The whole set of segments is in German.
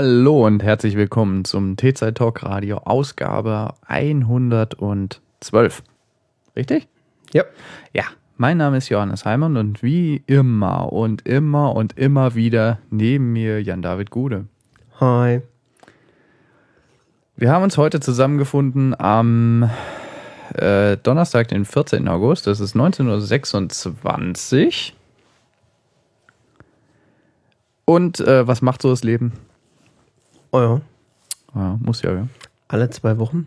Hallo und herzlich willkommen zum T-Zeit Talk Radio Ausgabe 112. Richtig? Ja. Ja, mein Name ist Johannes Heimann und wie immer und immer und immer wieder neben mir Jan-David Gude. Hi. Wir haben uns heute zusammengefunden am äh, Donnerstag, den 14. August. Das ist 19.26 Uhr. Und äh, was macht so das Leben? Oh ja. Ja, muss ja, ja. Alle zwei Wochen.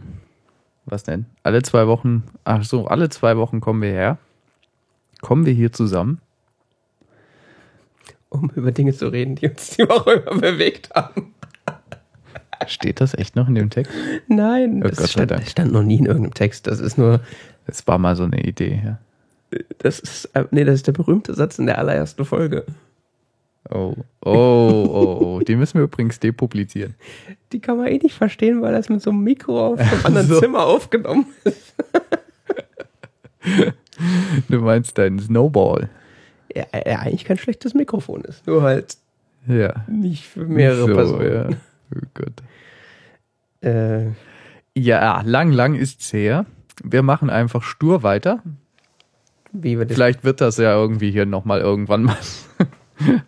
Was denn? Alle zwei Wochen, ach so, alle zwei Wochen kommen wir her. Kommen wir hier zusammen. Um über Dinge zu reden, die uns die Woche über bewegt haben. Steht das echt noch in dem Text? Nein, Oh das Gott stand, das stand noch nie in irgendeinem Text. Das ist nur, Es war mal so eine Idee, ja. das ist, äh, nee, das ist der berühmte Satz in der allerersten Folge. Oh, oh, oh, oh. Die müssen wir übrigens depublizieren. Die kann man eh nicht verstehen, weil das mit so einem Mikro auf einem anderen So. Zimmer aufgenommen ist. Du meinst deinen Snowball. Ja, ja, eigentlich kein schlechtes Mikrofon ist. Nur halt Ja. nicht für mehrere so, Personen. Ja. Oh Gott. Äh, Ja, lang, lang ist's her. Wir machen einfach stur weiter. wie wir das. Vielleicht wird das ja irgendwie hier nochmal irgendwann mal.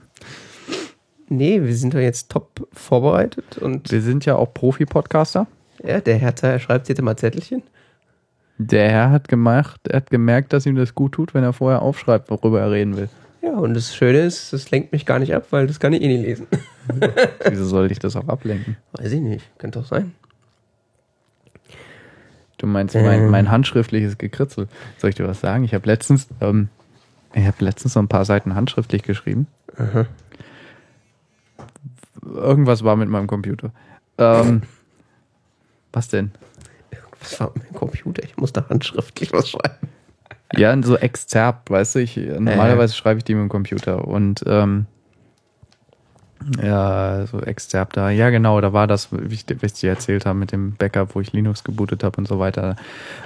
Nee, wir sind doch jetzt top vorbereitet und Wir sind ja auch Profi-Podcaster. ja, der Herr schreibt jetzt immer Zettelchen. Der Herr hat gemacht, er hat gemerkt, dass ihm das gut tut, wenn er vorher aufschreibt, worüber er reden will. Ja, und das Schöne ist, das lenkt mich gar nicht ab, weil das kann ich eh nicht lesen. Wieso sollte ich das auch ablenken? Weiß ich nicht, könnte doch sein. Du meinst mein, Ähm. mein handschriftliches Gekritzel. Soll ich dir was sagen? Ich habe letztens, ähm, ich habe letztens so ein paar Seiten handschriftlich geschrieben. Aha. Irgendwas war mit meinem Computer. Ähm, was denn? Was war mit dem Computer? Ich muss da handschriftlich was schreiben. Ja, so Exzerpt, weißt du, ich, normalerweise schreibe ich die mit dem Computer und ähm, ja, so Exzerpt da. Ja, genau, da war das, wie ich, wie ich dir erzählt habe, mit dem Backup, wo ich Linux gebootet habe und so weiter.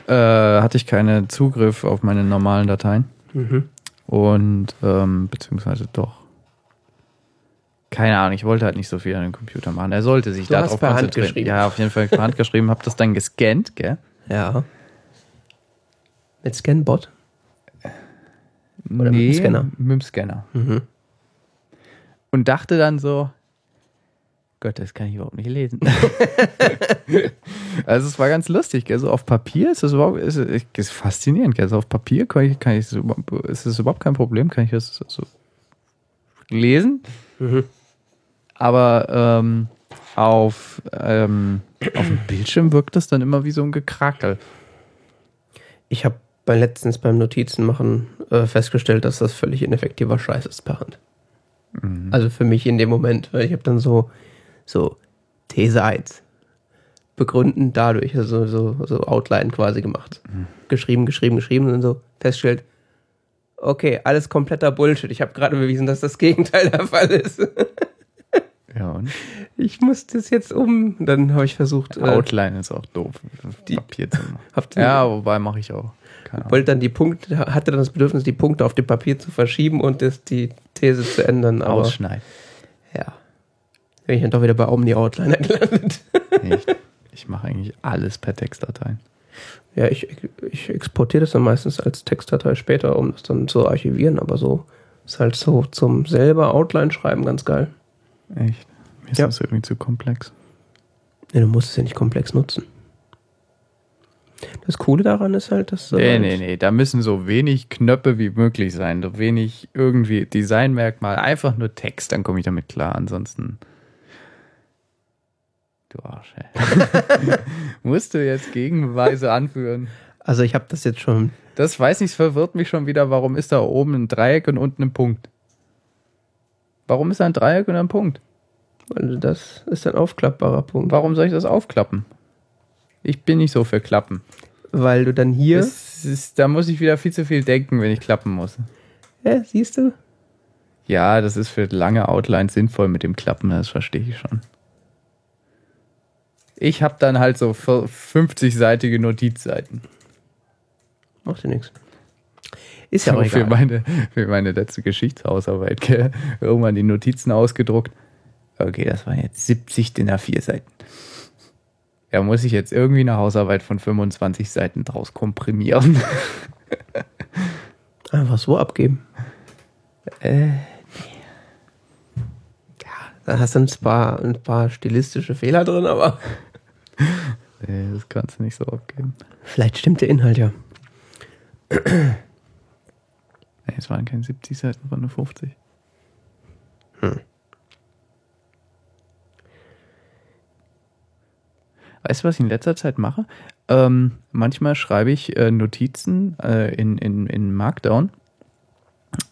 Äh, hatte ich keinen Zugriff auf meine normalen Dateien Mhm. und ähm, beziehungsweise doch. Keine Ahnung, ich wollte halt nicht so viel an dem Computer machen. Er sollte sich Du darauf per Hand konzentrieren. geschrieben. Ja, auf jeden Fall per Hand geschrieben, habe das dann gescannt, gell? Ja. Mit Scanbot? Oder mit dem nee, Scanner? Mit dem Scanner. Mhm. und dachte dann so, Gott, das kann ich überhaupt nicht lesen. also es war ganz lustig, gell? so auf Papier ist es überhaupt, ist, es ist faszinierend, gell? so auf Papier kann ich, kann ich ist es überhaupt kein Problem, kann ich das so lesen, Mhm. Aber ähm, auf, ähm, auf dem Bildschirm wirkt das dann immer wie so ein Gekrakel. Ich habe bei letztens beim Notizenmachen äh, festgestellt, dass das völlig ineffektiver Scheiß ist per Hand. Also für mich in dem Moment, weil ich habe dann so, so These 1 begründen dadurch, also so, so Outline quasi gemacht. Geschrieben, geschrieben, geschrieben und so festgestellt, okay, alles kompletter Bullshit. Ich habe gerade bewiesen, dass das Gegenteil der Fall ist. Ja, und Ich muss das jetzt um. Dann habe ich versucht, äh, Outline ist auch doof, die- Papier zu machen. Ja, wobei mache ich auch. Wollte dann die Punkte, hatte dann das Bedürfnis, die Punkte auf dem Papier zu verschieben und das, die These zu ändern. Aber Ausschneiden. ja, bin ich dann doch wieder bei Omni Outliner gelandet. Ich, ich mache eigentlich alles per Textdateien. Ja, ich, ich exportiere das dann meistens als Textdatei später, um das dann zu archivieren, aber so ist halt so zum selber Outline schreiben ganz geil. Echt? Mir ist Ja. das irgendwie zu komplex. Ja, du musst es ja nicht komplex nutzen. Das Coole daran ist halt, dass Nee, halt- nee, nee. Da müssen so wenig Knöpfe wie möglich sein. So wenig irgendwie Designmerkmal. Einfach nur Text, dann komme ich damit klar. Ansonsten. Du Arsch, ey. Musst du jetzt Gegenbeweise anführen? Also ich habe das jetzt schon. Das weiß ich, es verwirrt mich schon wieder. Warum ist da oben ein Dreieck und unten ein Punkt? Warum ist da ein Dreieck und ein Punkt? Weil das ist ein aufklappbarer Punkt. Warum soll ich das aufklappen? Ich bin nicht so für Klappen. Weil du dann hier. Ist, da muss ich wieder viel zu viel denken, wenn ich klappen muss. Ja, siehst du? Ja, das ist für lange Outlines sinnvoll mit dem Klappen, das verstehe ich schon. Ich habe dann halt so 50-seitige Notizseiten. Macht dir nichts. Ist ja auch für, egal. meine, für meine letzte Geschichtshausarbeit. Gell? Irgendwann die Notizen ausgedruckt. Okay, das waren jetzt 70 DIN A4 Seiten. Ja, muss ich jetzt irgendwie eine Hausarbeit von 25 Seiten draus komprimieren? Einfach so abgeben. äh, Da hast du ein paar, ein paar stilistische Fehler drin, aber nee, das kannst du nicht so abgeben. vielleicht stimmt der Inhalt ja. Nee, es waren keine 70 Seiten, waren nur 50. Weißt du, was ich in letzter Zeit mache? Ähm, manchmal schreibe ich äh, Notizen äh, in, in, in Markdown.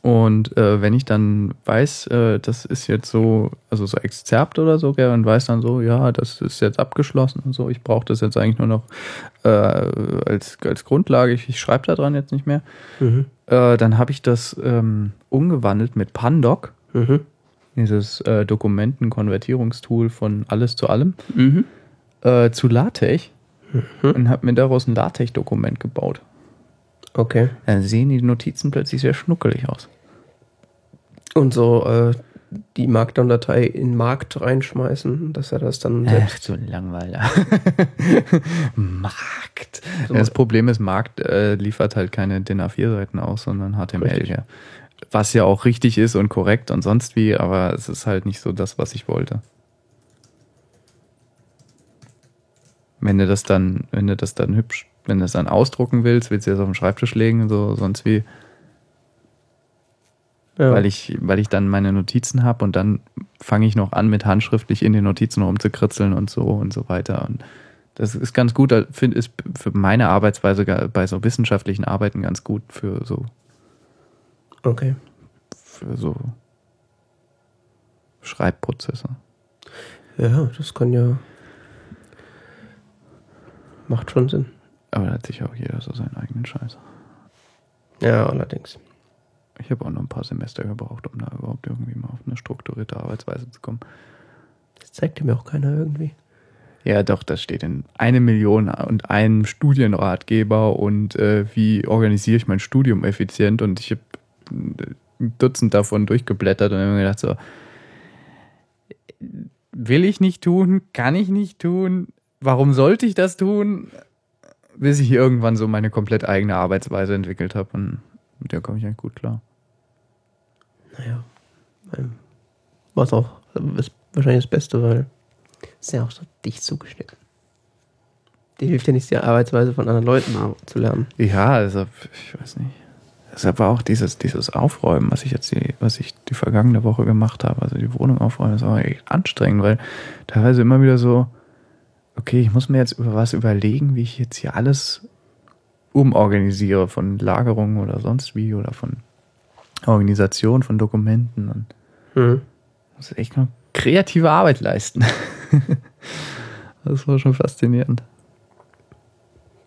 Und äh, wenn ich dann weiß, äh, das ist jetzt so, also so Exzerpt oder so, gell, und weiß dann so, ja, das ist jetzt abgeschlossen und so, ich brauche das jetzt eigentlich nur noch äh, als, als Grundlage, ich, ich schreibe da dran jetzt nicht mehr, Mhm. äh, dann habe ich das ähm, umgewandelt mit Pandoc, Mhm. dieses äh, Dokumentenkonvertierungstool von alles zu allem, Mhm. äh, zu LaTeX Mhm. und habe mir daraus ein LaTeX-Dokument gebaut. Okay. Dann sehen die Notizen plötzlich sehr schnuckelig aus. Und so äh, die Markdown-Datei in Markt reinschmeißen, dass er das dann selbst. Ach, so ein Langweiler. Markt. Das Problem ist, Markt äh, liefert halt keine DIN A4-Seiten aus, sondern HTML. Ja. Was ja auch richtig ist und korrekt und sonst wie, aber es ist halt nicht so das, was ich wollte. Wenn du das dann, wenn du das dann hübsch, wenn du das dann ausdrucken willst, willst du das auf den Schreibtisch legen so, sonst wie, Ja. weil ich, weil ich dann meine Notizen habe und dann fange ich noch an, mit handschriftlich in den Notizen rumzukritzeln und so und so weiter. Und das ist ganz gut, finde ist für meine Arbeitsweise bei so wissenschaftlichen Arbeiten ganz gut für so, okay. für so Schreibprozesse. Ja, das kann ja. Macht schon Sinn. Aber da hat sich auch jeder so seinen eigenen Scheiß. Ja, allerdings. Ich habe auch noch ein paar Semester gebraucht, um da überhaupt irgendwie mal auf eine strukturierte Arbeitsweise zu kommen. Das zeigt mir auch keiner irgendwie. Ja, doch, das steht in eine Million und einem Studienratgeber und äh, wie organisiere ich mein Studium effizient und ich habe ein Dutzend davon durchgeblättert und habe mir gedacht so, will ich nicht tun, kann ich nicht tun, warum sollte ich das tun, bis ich irgendwann so meine komplett eigene Arbeitsweise entwickelt habe und mit der komme ich eigentlich gut klar. Naja. ähm, Was auch ist wahrscheinlich das Beste, weil ist ja auch so dicht zugeschnitten. Die hilft ja nicht, die Arbeitsweise von anderen Leuten zu lernen. Ja, also ich weiß nicht. Deshalb war auch dieses, dieses Aufräumen, was ich jetzt die, was ich die vergangene Woche gemacht habe, also die Wohnung aufräumen, das war echt anstrengend, weil teilweise immer wieder so, okay, ich muss mir jetzt über was überlegen, wie ich jetzt hier alles umorganisiere von Lagerungen oder sonst wie oder von Organisation von Dokumenten und Mhm. muss echt noch kreative Arbeit leisten. das war schon faszinierend.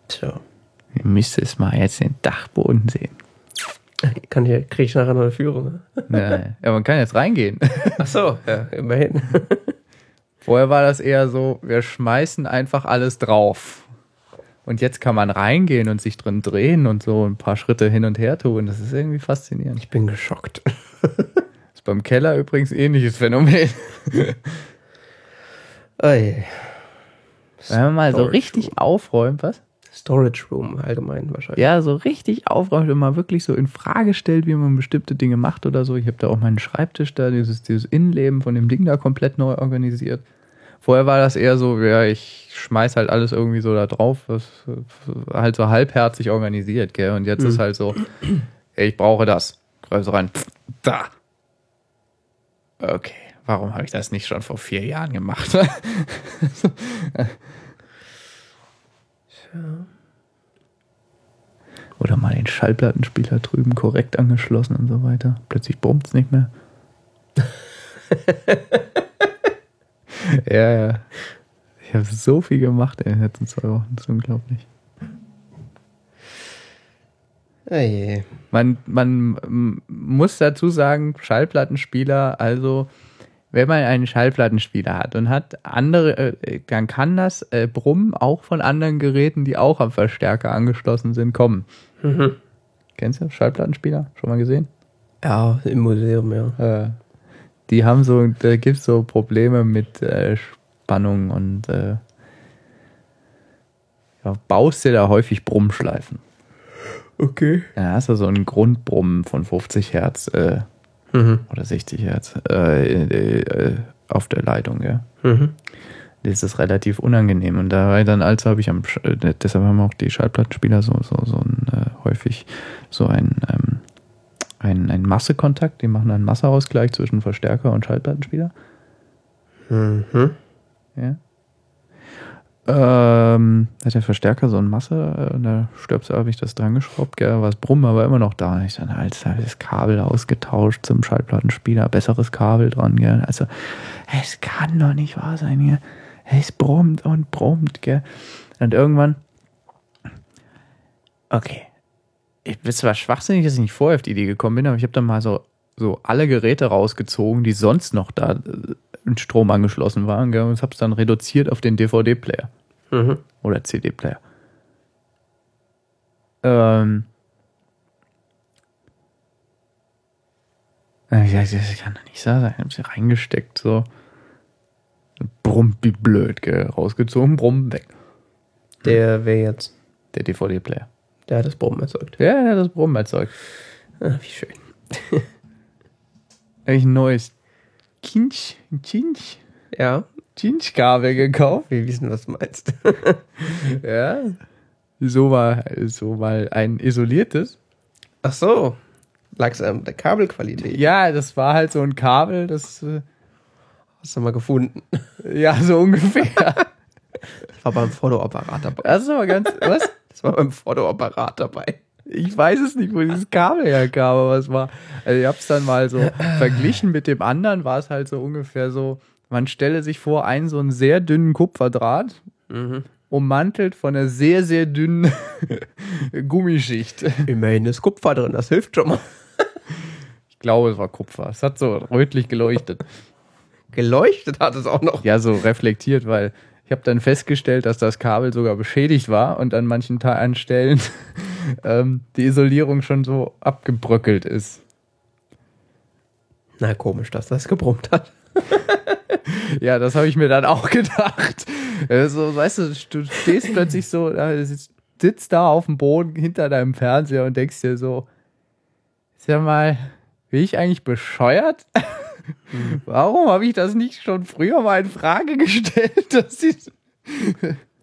Tja. Ihr müsst es mal jetzt den Dachboden sehen. Kann hier, kriege ich nachher noch eine Führung. ne? Ja, ja, man kann jetzt reingehen. Ach so, ja, immerhin. Vorher war das eher so, wir schmeißen einfach alles drauf. Und jetzt kann man reingehen und sich drin drehen und so ein paar Schritte hin und her tun. Das ist irgendwie faszinierend. Ich bin geschockt. Ist beim Keller übrigens ähnliches Phänomen. Ey. Wenn man mal so richtig Room. aufräumt, was? Storage Room allgemein wahrscheinlich. Ja, so richtig aufräumt und mal wirklich so in Frage stellt, wie man bestimmte Dinge macht oder so. Ich habe da auch meinen Schreibtisch da, dieses, dieses Innenleben von dem Ding da komplett neu organisiert. Vorher war das eher so, ja, ich schmeiß halt alles irgendwie so da drauf, was halt so halbherzig organisiert, gell? Und jetzt Mhm. ist halt so, ey, ich brauche das. Greif so rein. Da. Okay, warum habe ich das nicht schon vor vier Jahren gemacht? Oder mal den Schallplattenspieler drüben korrekt angeschlossen und so weiter. Plötzlich brummt es nicht mehr. ja, ja. Ich habe so viel gemacht in den letzten zwei Wochen. Das ist unglaublich. Ey. Man, man m, muss dazu sagen, Schallplattenspieler, also wenn man einen Schallplattenspieler hat und hat andere, äh, dann kann das äh, Brummen auch von anderen Geräten, die auch am Verstärker angeschlossen sind, kommen. Mhm. Kennst du Schallplattenspieler? Schon mal gesehen? Ja, im Museum, ja. Äh, Die haben so, da gibt es so Probleme mit äh, Spannung und äh, ja, baust dir da häufig Brummschleifen. Okay. Ja, hast du so einen Grundbrummen von 50 Hertz äh, Mhm. oder 60 Hertz äh, äh, auf der Leitung, ja. Mhm. Das ist relativ unangenehm. Und da war ich dann, also habe ich am, Sch- äh, deshalb haben auch die Schallplattenspieler so, so, so ein, äh, häufig so ein, ähm, ein, ein Massekontakt. Die machen einen Masseausgleich zwischen Verstärker und Schallplattenspieler. Mhm. Ja. Ähm, hat der Verstärker so eine Masse, äh, und da stirbst habe ich das dran geschraubt, gell, war das Brummen aber immer noch da. Und ich dann, Alter, das Kabel ausgetauscht zum Schallplattenspieler, besseres Kabel dran, gell. Also, es kann doch nicht wahr sein, gell. Es brummt und brummt, gell. Und irgendwann, okay, ich bin zwar schwachsinnig, dass ich nicht vorher auf die Idee gekommen bin, aber ich habe dann mal so, so alle Geräte rausgezogen, die sonst noch da äh, in Strom angeschlossen waren, gell, und habe es dann reduziert auf den DVD-Player Mhm. oder CD-Player. Ähm. Ja, das kann doch nicht sein. Ich habe sie reingesteckt, so. Brummt wie blöd, gell. Rausgezogen, brumm, weg. Der wäre jetzt, Der DVD-Player. Der hat das Brummen erzeugt. Ja, der hat das Brummen erzeugt. Ah, wie schön. Habe ich ein neues Kinch, Kinch, Ja, Kinch-Kabel gekauft. wir wissen, was du meinst. Ja. So war, so mal ein isoliertes. Ach so. Lag es an der Kabelqualität? Ja, das war halt so ein Kabel, das, äh, Hast du mal gefunden. ja, so ungefähr. War beim Fotoapparat dabei. Das ist aber ganz, was? Das war beim Fotoapparat dabei. Ich weiß es nicht, wo dieses Kabel herkam, aber es war, also ich hab's dann mal so verglichen mit dem anderen, war es halt so ungefähr so, man stelle sich vor, einen so einen sehr dünnen Kupferdraht, Mhm. ummantelt von einer sehr, sehr dünnen Gummischicht. Immerhin ist Kupfer drin, das hilft schon mal. Ich glaube, es war Kupfer. Es hat so rötlich geleuchtet. Geleuchtet hat es auch noch. Ja, so reflektiert, weil ich habe dann festgestellt, dass das Kabel sogar beschädigt war und an manchen an Stellen ähm, die Isolierung schon so abgebröckelt ist. Na, komisch, dass das gebrummt hat. Ja, das habe ich mir dann auch gedacht. Also, weißt du, du stehst plötzlich so, sitzt, sitzt da auf dem Boden hinter deinem Fernseher und denkst dir so, sag mal, bin ich eigentlich bescheuert? Warum habe ich das nicht schon früher mal in Frage gestellt? Dass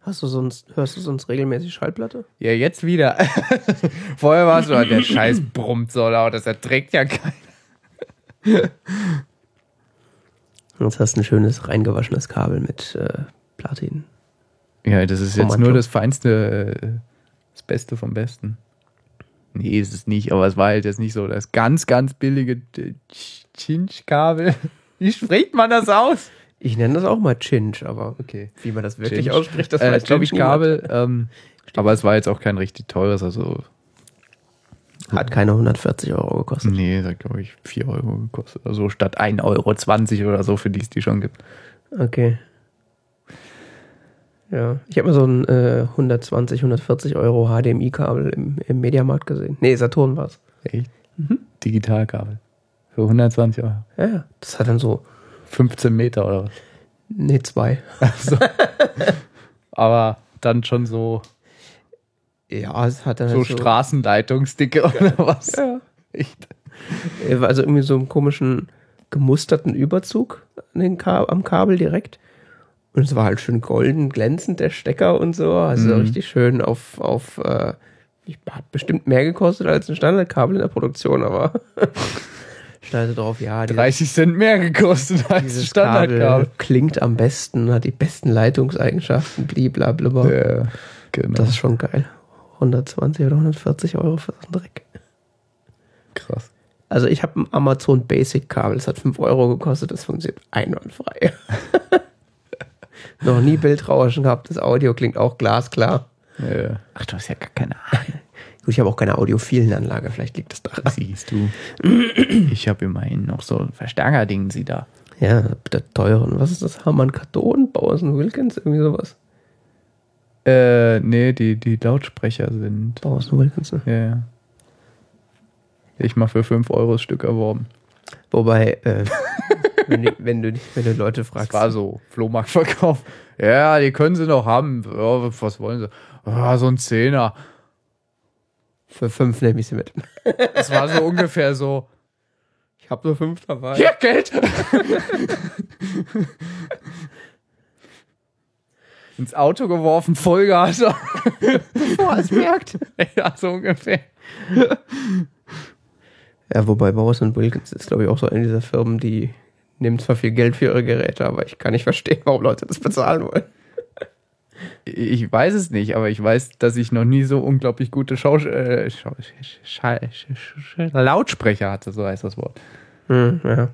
Hast du sonst, hörst du sonst regelmäßig Schallplatte? ja, jetzt wieder. Vorher war es so, der Scheiß brummt so laut, das erträgt ja keiner. Jetzt hast du ein schönes reingewaschenes Kabel mit äh, Platin. Ja, das ist jetzt nur das Feinste, äh, das Beste vom Besten. Nee, ist es nicht, aber es war halt jetzt nicht so das ganz, ganz billige Chinch-Kabel. Wie spricht man das aus? Ich nenne das auch mal Chinch, aber Okay. wie man das wirklich Chinch. ausspricht, das Äh, weiß, glaub ich, Chinch-Kabel, ähm, aber es war jetzt auch kein richtig teures, also. Hat keine 140 Euro gekostet. nee, das hat glaube ich 4 Euro gekostet. Also statt 1,20 Euro oder so, für die es die schon gibt. Okay. Ja, ich habe mal so ein äh, 120, 140 Euro HDMI-Kabel im, im Mediamarkt gesehen. Nee, Saturn war's. Echt? Digitalkabel. Für 120 Euro. Ja, ja. Das hat dann so, 15 Meter oder was? nee, zwei. So. Aber dann schon so, Ja, es hat dann so halt Straßenleitungsdicke oder was? Ja. Echt? Äh, Also irgendwie so einen komischen gemusterten Überzug an den Ka am Kabel direkt. Und es war halt schön golden, glänzend, der Stecker und so. Also Mhm. richtig schön auf, auf äh, hat bestimmt mehr gekostet als ein Standardkabel in der Produktion, aber stand drauf, ja, dieses, 30 Cent mehr gekostet als dieses Standardkabel. Kabel klingt am besten, hat die besten Leitungseigenschaften, blablabla. Ja, genau. Das ist schon geil. 120 oder 140 Euro für so einen Dreck. krass. Also ich habe ein Amazon Basic Kabel, das hat 5 Euro gekostet, das funktioniert einwandfrei. Noch nie Bildrauschen gehabt, das Audio klingt auch glasklar. Ja. Ach, du hast ja gar keine Ahnung. Gut, ich habe auch keine audiophilen Anlage, vielleicht liegt das daran. Siehst du. Ich habe immerhin noch so ein Verstärkerding sie da. Ja, der teuren. Was ist das? Harman Kardon? Bowers Wilkins? Irgendwie sowas. Äh, nee, die, die Lautsprecher sind. Bowers Wilkins, ne? Ja, ja. Ich mal für 5 Euro das Stück erworben. Wobei, äh, wenn, die, wenn, du, wenn du Leute fragst. Das war so, Flohmarktverkauf. Ja, die können sie noch haben. Ja, was wollen sie? Ah, so ein Zehner. Für fünf nehme ich sie mit. Das war so ungefähr so. Ich habe nur fünf dabei. Hier, Geld! Ins Auto geworfen, Vollgas. Bevor es merkt. ja, so ungefähr. Ja, wobei Bowers und Wilkins ist, glaube ich, auch so eine dieser Firmen, die nehmen zwar viel Geld für ihre Geräte, aber ich kann nicht verstehen, warum Leute das bezahlen wollen. Ich weiß es nicht, aber ich weiß, dass ich noch nie so unglaublich gute Schau äh, Schau Schau Schau Lautsprecher hatte, so heißt das Wort. Hm, ja.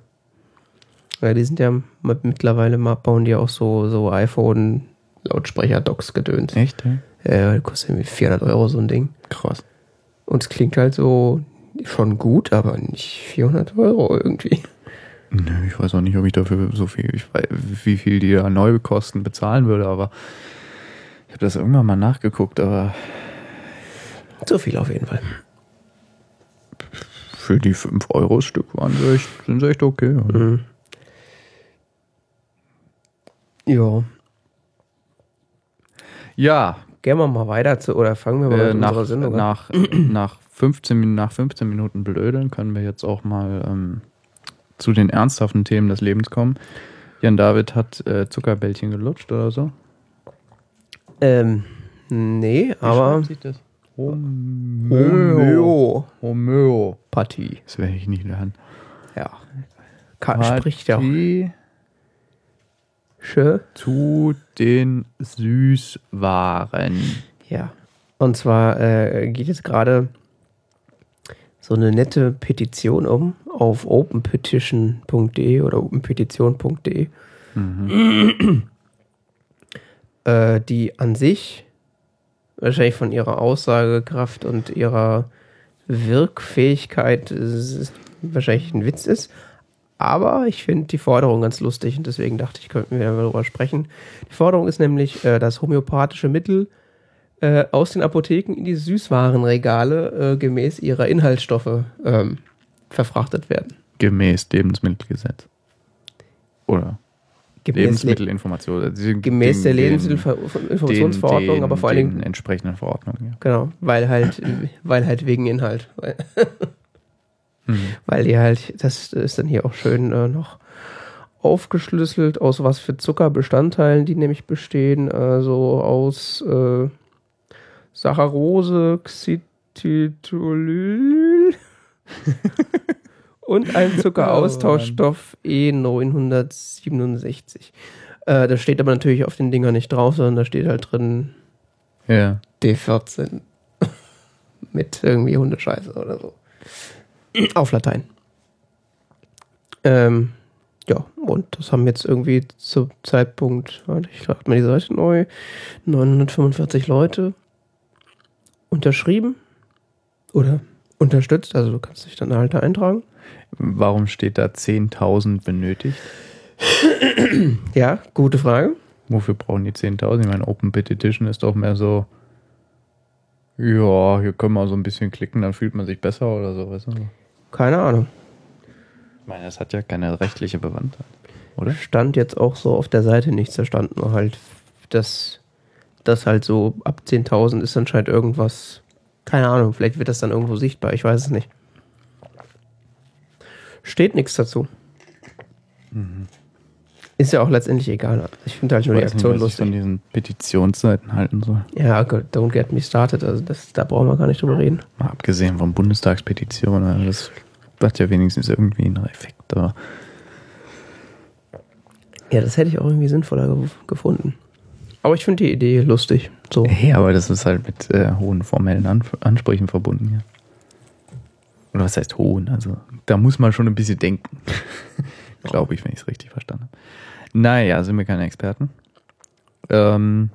Ja, die sind ja mittlerweile mal bauen die auch so, so iPhone-Lautsprecher-Docks gedöns. Echt? Ja, das kostet irgendwie 400 Euro so ein Ding. krass. Und es klingt halt so schon gut, aber nicht 400 Euro irgendwie. Nö, ich weiß auch nicht, ob ich dafür so viel, ich weiß, wie viel die da Neukosten bezahlen würde, aber ich habe das irgendwann mal nachgeguckt, aber So viel auf jeden Fall. für die 5 Euro Stück waren sie echt, sind sie echt okay. Also. Mhm. Ja, Ja, gehen wir mal weiter zu, oder fangen wir mal äh, mit nach, unserer Sendung an. nach, nach, 15, Min- nach 15 Minuten Blödeln können wir jetzt auch mal ähm, zu den ernsthaften Themen des Lebens kommen. Jan David hat äh, Zuckerbällchen gelutscht oder so. Ähm, nee, aber. sich das? Homö- Homöopathie. Das werde ich nicht lernen. Ja. Ka spricht ja auch. Zu den Süßwaren. Ja. Und zwar äh, geht jetzt gerade so eine nette Petition um auf openpetition.de oder openpetition.de, äh, die an sich wahrscheinlich von ihrer Aussagekraft und ihrer Wirkfähigkeit äh, wahrscheinlich ein Witz ist. Aber ich finde die Forderung ganz lustig und deswegen dachte ich, könnten wir darüber sprechen. Die Forderung ist nämlich, äh, dass homöopathische Mittel äh, aus den Apotheken in die Süßwarenregale äh, gemäß ihrer Inhaltsstoffe ähm, verfrachtet werden. Gemäß Lebensmittelgesetz. Oder Gemäß, Le Lebensmittelinformation. Also die- gemäß der den- Lebensmittelinformationsverordnung, den- aber vor allen den Dingen, entsprechenden Verordnungen. Ja. genau, weil halt, weil halt wegen Inhalt. Weil, Mhm. weil die halt, das ist dann hier auch schön äh, noch aufgeschlüsselt, aus was für Zuckerbestandteilen die nämlich bestehen. Also aus äh, Saccharose, Xytitolol und ein Zuckeraustauschstoff E967. Äh, das steht aber natürlich auf den Dingern nicht drauf, sondern da steht halt drin ja. D14 mit irgendwie Hundescheiße oder so. Auf Latein. Ähm, ja, und das haben jetzt irgendwie zum Zeitpunkt, warte, ich lade mal die Seite neu, 945 Leute unterschrieben oder unterstützt, also du kannst dich dann halt da eintragen. Warum steht da 10.000 benötigt? Ja, gute Frage. Wofür brauchen die 10.000? Ich meine, Open Petition ist doch mehr so, ja, hier können wir so ein bisschen klicken, dann fühlt man sich besser oder so. Weißt du? Keine Ahnung. Ich meine, das hat ja keine rechtliche Bewandtheit, oder? Stand jetzt auch so auf der Seite nichts, da stand nur halt, dass das halt so ab 10.000 ist anscheinend irgendwas, keine Ahnung, vielleicht wird das dann irgendwo sichtbar, ich weiß es nicht. Steht nichts dazu. Ist ja auch letztendlich egal. Ich finde halt nur die weiß nicht, Aktion was ich von lustig. diesen Petitionsseiten halten soll. Ja, gut, don't get me started. Also das, da brauchen wir gar nicht drüber reden. Mal abgesehen von Bundestagspetitionen, also das hat ja wenigstens irgendwie einen Effekt. Aber Ja, das hätte ich auch irgendwie sinnvoller ge gefunden. Aber ich finde die Idee lustig. So. hey, aber das ist halt mit äh, hohen formellen Anf Ansprüchen verbunden, ja. Oder was heißt hohen? Also da muss man schon ein bisschen denken. Glaube ich, wenn ich es richtig verstanden habe. Naja, sind wir keine Experten. Ähm,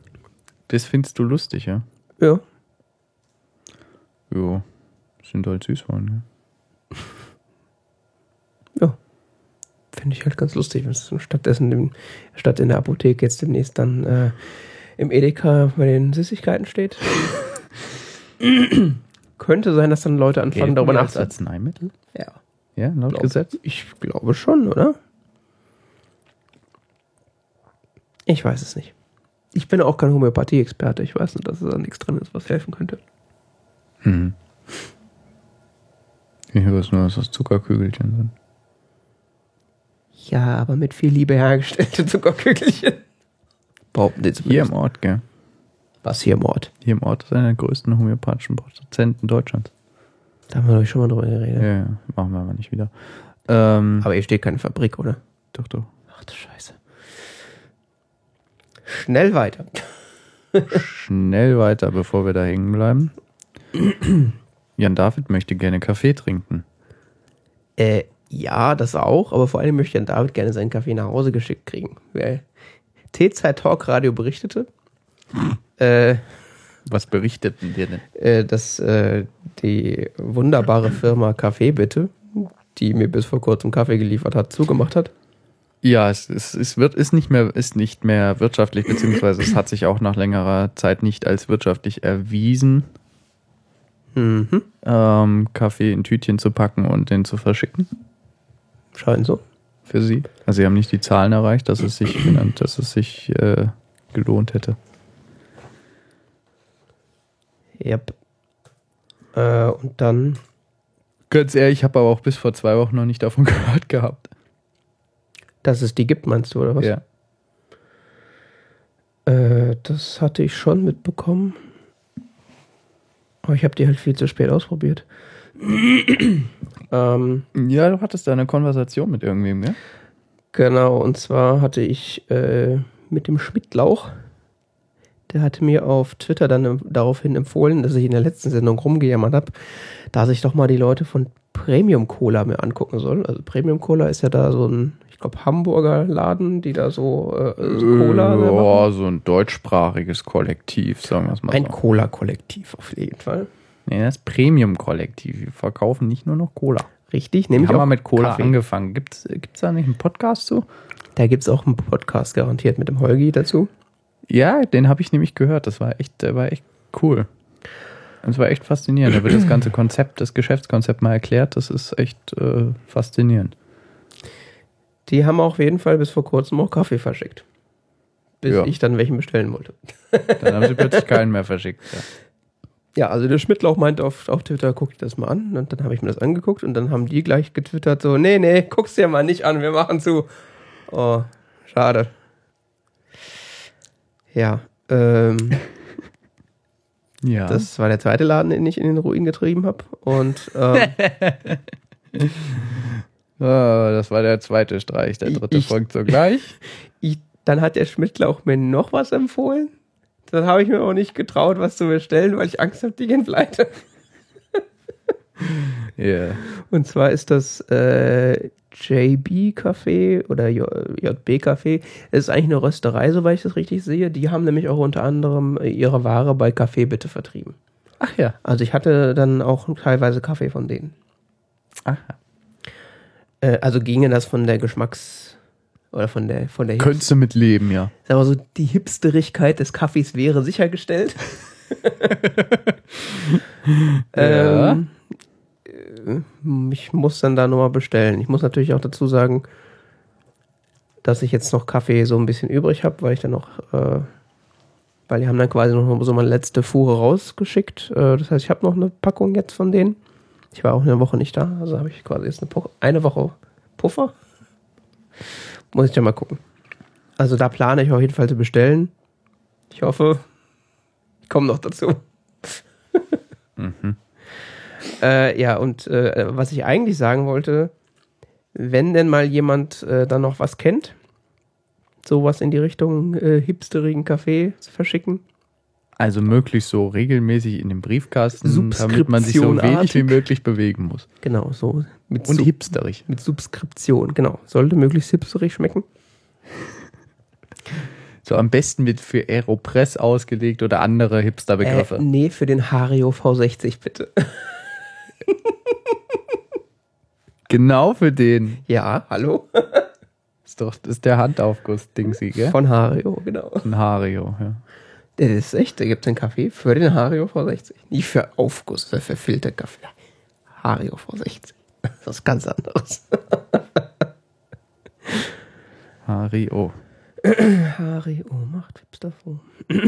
das findest du lustig, ja? Ja. Jo. Sind halt Süßwaren, ja. Ja. Finde ich halt ganz lustig, wenn es stattdessen im, statt in der Apotheke jetzt demnächst dann äh, im Edeka bei den Süßigkeiten steht. Könnte sein, dass dann Leute anfangen, Gelten darüber nachzudenken. Arzneimittel? Ja. Ja, laut Glaub- Gesetz? Ich glaube schon, oder? Ich weiß es nicht. Ich bin auch kein Homöopathie-Experte. Ich weiß nur, dass da nichts drin ist, was helfen könnte. Hm. Ich weiß nur, dass das Zuckerkügelchen sind. Ja, aber mit viel Liebe hergestellte Zuckerkügelchen. Behaupten die Hier im zumindest. Ort, gell? Was hier im Ort? Hier im Ort ist einer der größten homöopathischen Produzenten Deutschlands. Da haben wir doch schon mal drüber geredet. Ja, ja, machen wir aber nicht wieder. Ähm, Aber hier steht keine Fabrik, oder? doch, doch. Ach du Scheiße. Schnell weiter. Schnell weiter, bevor wir da hängen bleiben. Jan David möchte gerne Kaffee trinken. Äh, ja, das auch, aber vor allem möchte David gerne seinen Kaffee nach Hause geschickt kriegen. Weil T-Zeit Talk Radio berichtete, äh, Was berichteten dir denn? äh, dass äh, die wunderbare Firma Kaffee Bitte, die mir bis vor kurzem Kaffee geliefert hat, zugemacht hat. Ja, es, es, es wird, ist, nicht mehr, ist nicht mehr wirtschaftlich, beziehungsweise es hat sich auch nach längerer Zeit nicht als wirtschaftlich erwiesen, Mhm. ähm, Kaffee in Tütchen zu packen und den zu verschicken Scheint so. für sie. Also sie haben nicht die Zahlen erreicht, dass es sich, dass es sich äh, gelohnt hätte. Yep. Äh, und dann, Ganz ehrlich, ich habe aber auch bis vor zwei Wochen noch nicht davon gehört gehabt. dass es die gibt, meinst du, oder was? Ja. Äh, das hatte ich schon mitbekommen. Aber ich habe die halt viel zu spät ausprobiert. Ähm, ja, du hattest da eine Konversation mit irgendwem, ja? genau, und zwar hatte ich äh, mit dem Schmidtlauch, der hatte mir auf Twitter dann daraufhin empfohlen, dass ich in der letzten Sendung rumgejammert habe, dass ich doch mal die Leute von Premium Cola mir angucken soll. Also Premium Cola ist ja da so ein, ich glaube, Hamburger Laden, die da so, äh, so Cola selber machen. So ein deutschsprachiges Kollektiv, sagen wir es mal Ein so. Cola-Kollektiv auf jeden Fall. Nee, das Premium-Kollektiv. Wir verkaufen nicht nur noch Cola. Richtig, Wir nämlich haben mal mit Cola Kaffee. angefangen. Gibt es da nicht einen Podcast zu? Da gibt es auch einen Podcast garantiert mit dem Holgi dazu. Ja, den habe ich nämlich gehört. Das war echt, war echt cool. Das war echt faszinierend. Da wird das ganze Konzept, das Geschäftskonzept mal erklärt. Das ist echt äh, faszinierend. Die haben auf jeden Fall bis vor kurzem auch Kaffee verschickt. Bis Ja. ich dann welchen bestellen wollte. Dann haben sie plötzlich keinen mehr verschickt. Ja. Ja, also der Schmidtlauch meinte auf, auf Twitter, guck dir das mal an. Und dann habe ich mir das angeguckt und dann haben die gleich getwittert so, nee, nee, guck's dir mal nicht an, wir machen zu. Oh, schade. Ja, ähm, ja. das war der zweite Laden, den ich in den Ruin getrieben habe. Und ähm, Ah, das war der zweite Streich. Der dritte Ich- folgt sogleich. ich, dann hat der Schmidtlauch mir noch was empfohlen. Dann habe ich mir auch nicht getraut, was zu bestellen, weil ich Angst habe, die gehen pleite. Ja. Und zwar ist das äh, JB Café oder J- JB Café. Es ist eigentlich eine Rösterei, soweit ich das richtig sehe. Die haben nämlich auch unter anderem äh, ihre Ware bei Café Bitte vertrieben. Ach ja. Also ich hatte dann auch teilweise Kaffee von denen. Aha. Äh, also ginge das von der Geschmacks- oder von der von der Könntest du mit leben, ja. Sag mal so, die Hipsterigkeit des Kaffees wäre sichergestellt. Ja. ähm, äh, ich muss dann da nochmal bestellen. Ich muss natürlich auch dazu sagen, dass ich jetzt noch Kaffee so ein bisschen übrig habe, weil ich dann noch, äh, weil die haben dann quasi noch so meine letzte Fuhre rausgeschickt. Äh, das heißt, ich habe noch eine Packung jetzt von denen. Ich war auch eine Woche nicht da, also habe ich quasi jetzt eine, Pu- eine Woche Puffer. Muss ich ja mal gucken. Also da plane ich auf jeden Fall zu bestellen. Ich hoffe, ich komme noch dazu. äh, ja, und äh, was ich eigentlich sagen wollte, wenn denn mal jemand äh, dann noch was kennt, sowas in die Richtung äh, hipsterigen Kaffee zu verschicken, Also möglichst so regelmäßig in den Briefkasten, damit man sich so wenig wie möglich bewegen muss. genau, so mit, Und Sub- hipsterig. mit Subskription, genau. Sollte möglichst hipsterig schmecken. So am besten mit für Aeropress ausgelegt oder andere Hipster-Begriffe. Äh, nee, für den Hario V60 bitte. Genau für den. Ja, hallo? Ist doch das ist der Handaufguss-Dingsy, gell? Von Hario, genau. Von Hario, ja. Das ist echt, da gibt es einen Kaffee für den Hario V60. Nicht für Aufguss, sondern für Filterkaffee. Hario V60. Das ist ganz anderes. Hario. Harry, oh, macht Hipster vor.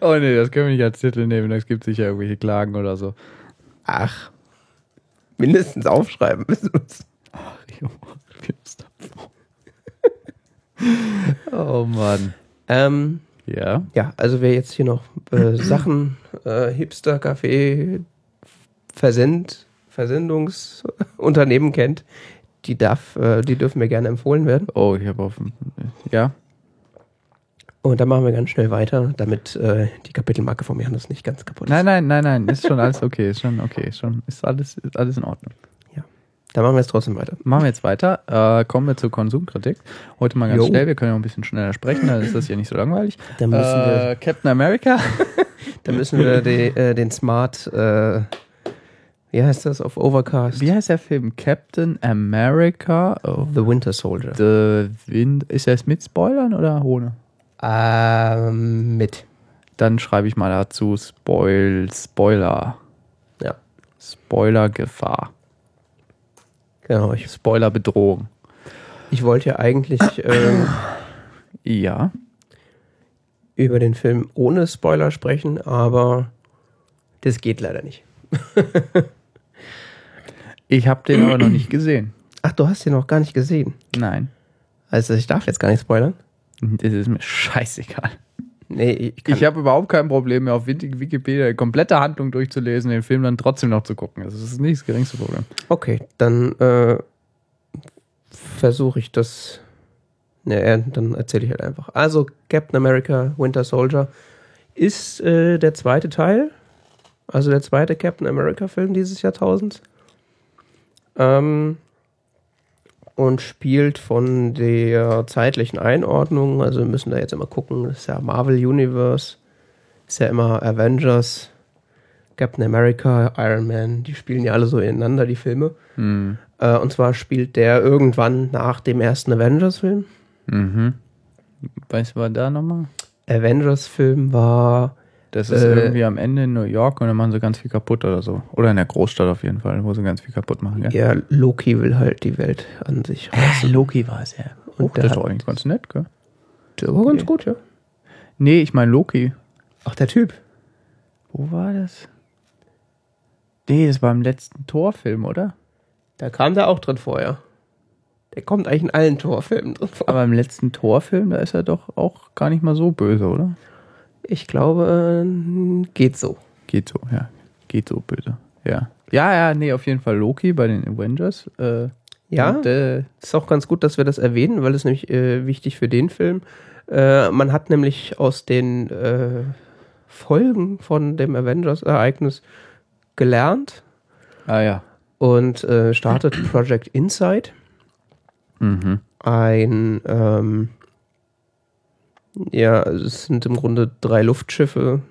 Oh nee, das können wir nicht als Titel nehmen, es gibt sicher irgendwelche Klagen oder so. Ach, mindestens aufschreiben müssen wir uns. Oh Mann. Ähm, Ja. ja, also wer jetzt hier noch äh, Sachen, äh, Hipster, Café, Versend, Versendungsunternehmen kennt, die darf, äh, die dürfen mir gerne empfohlen werden. Oh, ich habe auf. Ja. Und dann machen wir ganz schnell weiter, damit äh, die Kapitelmarke von mir das nicht ganz kaputt ist. Nein, nein, nein, nein. Ist schon alles okay. Ist schon okay. Ist schon, ist alles, ist alles in Ordnung. Dann machen wir jetzt trotzdem weiter. Machen wir jetzt weiter. Äh, kommen wir zur Konsumkritik. Heute mal ganz Jo. schnell. Wir können ja auch ein bisschen schneller sprechen, dann ist das ja nicht so langweilig. Dann müssen wir, Äh, Captain America. dann müssen wir die, äh, den Smart, äh, wie heißt das auf Overcast? Wie heißt der Film? Captain America. Oh, The Winter Soldier. The Wind. Ist das mit Spoilern oder ohne? Ähm, mit. Dann schreibe ich mal dazu Spoil, Spoiler. Ja, Spoiler-Gefahr. Genau. Ich, Spoiler-Bedrohung. ich wollte ja eigentlich ähm, Ja. über den Film ohne Spoiler sprechen, aber das geht leider nicht. Ich habe den aber noch nicht gesehen. Ach, du hast ihn noch gar nicht gesehen. Nein. Also ich darf jetzt gar nicht spoilern. Das ist mir scheißegal. Nee, ich, Ich habe überhaupt kein Problem mehr, auf Wiki- Wikipedia die komplette Handlung durchzulesen, den Film dann trotzdem noch zu gucken. Das ist nicht das geringste Problem. Okay, dann äh, versuche ich das. Ne, äh, dann erzähle ich halt einfach. Also, Captain America Winter Soldier ist äh, der zweite Teil. Also der zweite Captain America-Film dieses Jahrtausends. Ähm, und spielt von der zeitlichen Einordnung, also wir müssen da jetzt immer gucken, das ist ja Marvel Universe, ist ja immer Avengers, Captain America, Iron Man, die spielen ja alle so ineinander, die Filme. Hm. Äh, und zwar spielt der irgendwann nach dem ersten Avengers-Film. Mhm. Weißt du, was da nochmal? Avengers-Film war, Das ist Äh, irgendwie am Ende in New York und dann machen sie ganz viel kaputt oder so. Oder in der Großstadt auf jeden Fall, wo sie ganz viel kaputt machen. Gell? ja, Loki will halt die Welt an sich reißen. Loki war es ja. Und Oh, der das ist doch eigentlich ganz nett, gell? Der war ganz gut, ja. Nee, ich meine Loki. Ach, der Typ. Wo war das? Nee, das war im letzten Torfilm, oder? Da kam der auch drin vorher. Der kommt eigentlich in allen Torfilmen drin vor. Aber im letzten Torfilm, da ist er doch auch gar nicht mal so böse, oder? Ich glaube, äh, geht so. Geht so, ja. Geht so böse. Ja. Ja, ja, nee, auf jeden Fall Loki bei den Avengers. Äh, Ja, Und, äh, ist auch ganz gut, dass wir das erwähnen, weil es nämlich äh, wichtig für den Film. Äh, man hat nämlich aus den äh, Folgen von dem Avengers-Ereignis gelernt ah ja. und äh, startet Project Insight, Mhm. ein ähm, ja, es sind im Grunde drei Luftschiffe,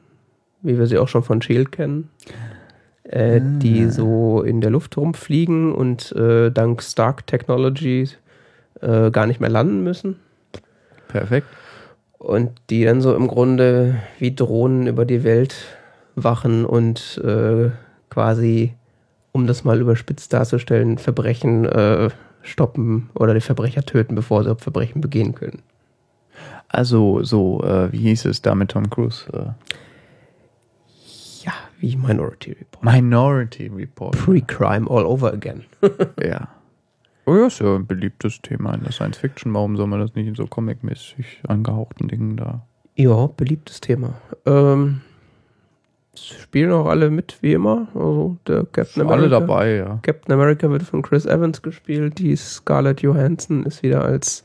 wie wir sie auch schon von Shield kennen, äh, die so in der Luft rumfliegen und äh, dank Stark Technology äh, gar nicht mehr landen müssen. Perfekt. Und die dann so im Grunde wie Drohnen über die Welt wachen und äh, quasi, um das mal überspitzt darzustellen, Verbrechen äh, stoppen oder die Verbrecher töten, bevor sie Verbrechen begehen können. Also, so, äh, wie hieß es da mit Tom Cruise? Äh, Ja, wie Minority Report. Minority Report. Pre-Crime all over again. Ja. Oh ja, ist ja ein beliebtes Thema in der Science Fiction. Warum soll man das nicht in so comic-mäßig angehauchten Dingen da? Ja, beliebtes Thema. Ähm, spielen auch alle mit, wie immer. Also der Captain Sind alle America. dabei, ja. Captain America wird von Chris Evans gespielt. Die Scarlett Johansson ist wieder als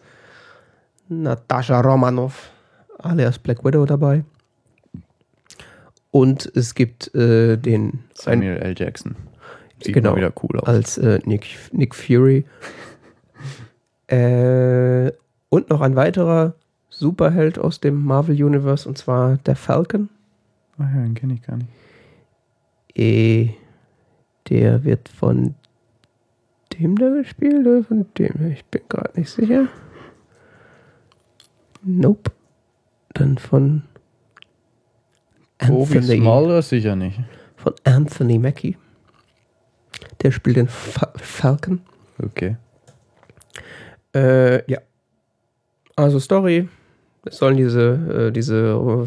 Natascha Romanoff alias Black Widow dabei. Und es gibt äh, den Samuel L. Jackson. Sieht Genau. wieder cool aus. als äh, Nick, Nick Fury. äh, und noch ein weiterer Superheld aus dem Marvel Universe und zwar der Falcon. Ah ja, den kenne ich gar nicht. Eh, der wird von dem da gespielt oder von dem? Ich bin gerade nicht sicher. Nope. Dann von Anthony, Smaller sicher nicht. von Anthony Mackie. Der spielt den Fa Falcon. Okay. Äh, ja. Also Story. Es sollen diese, äh, diese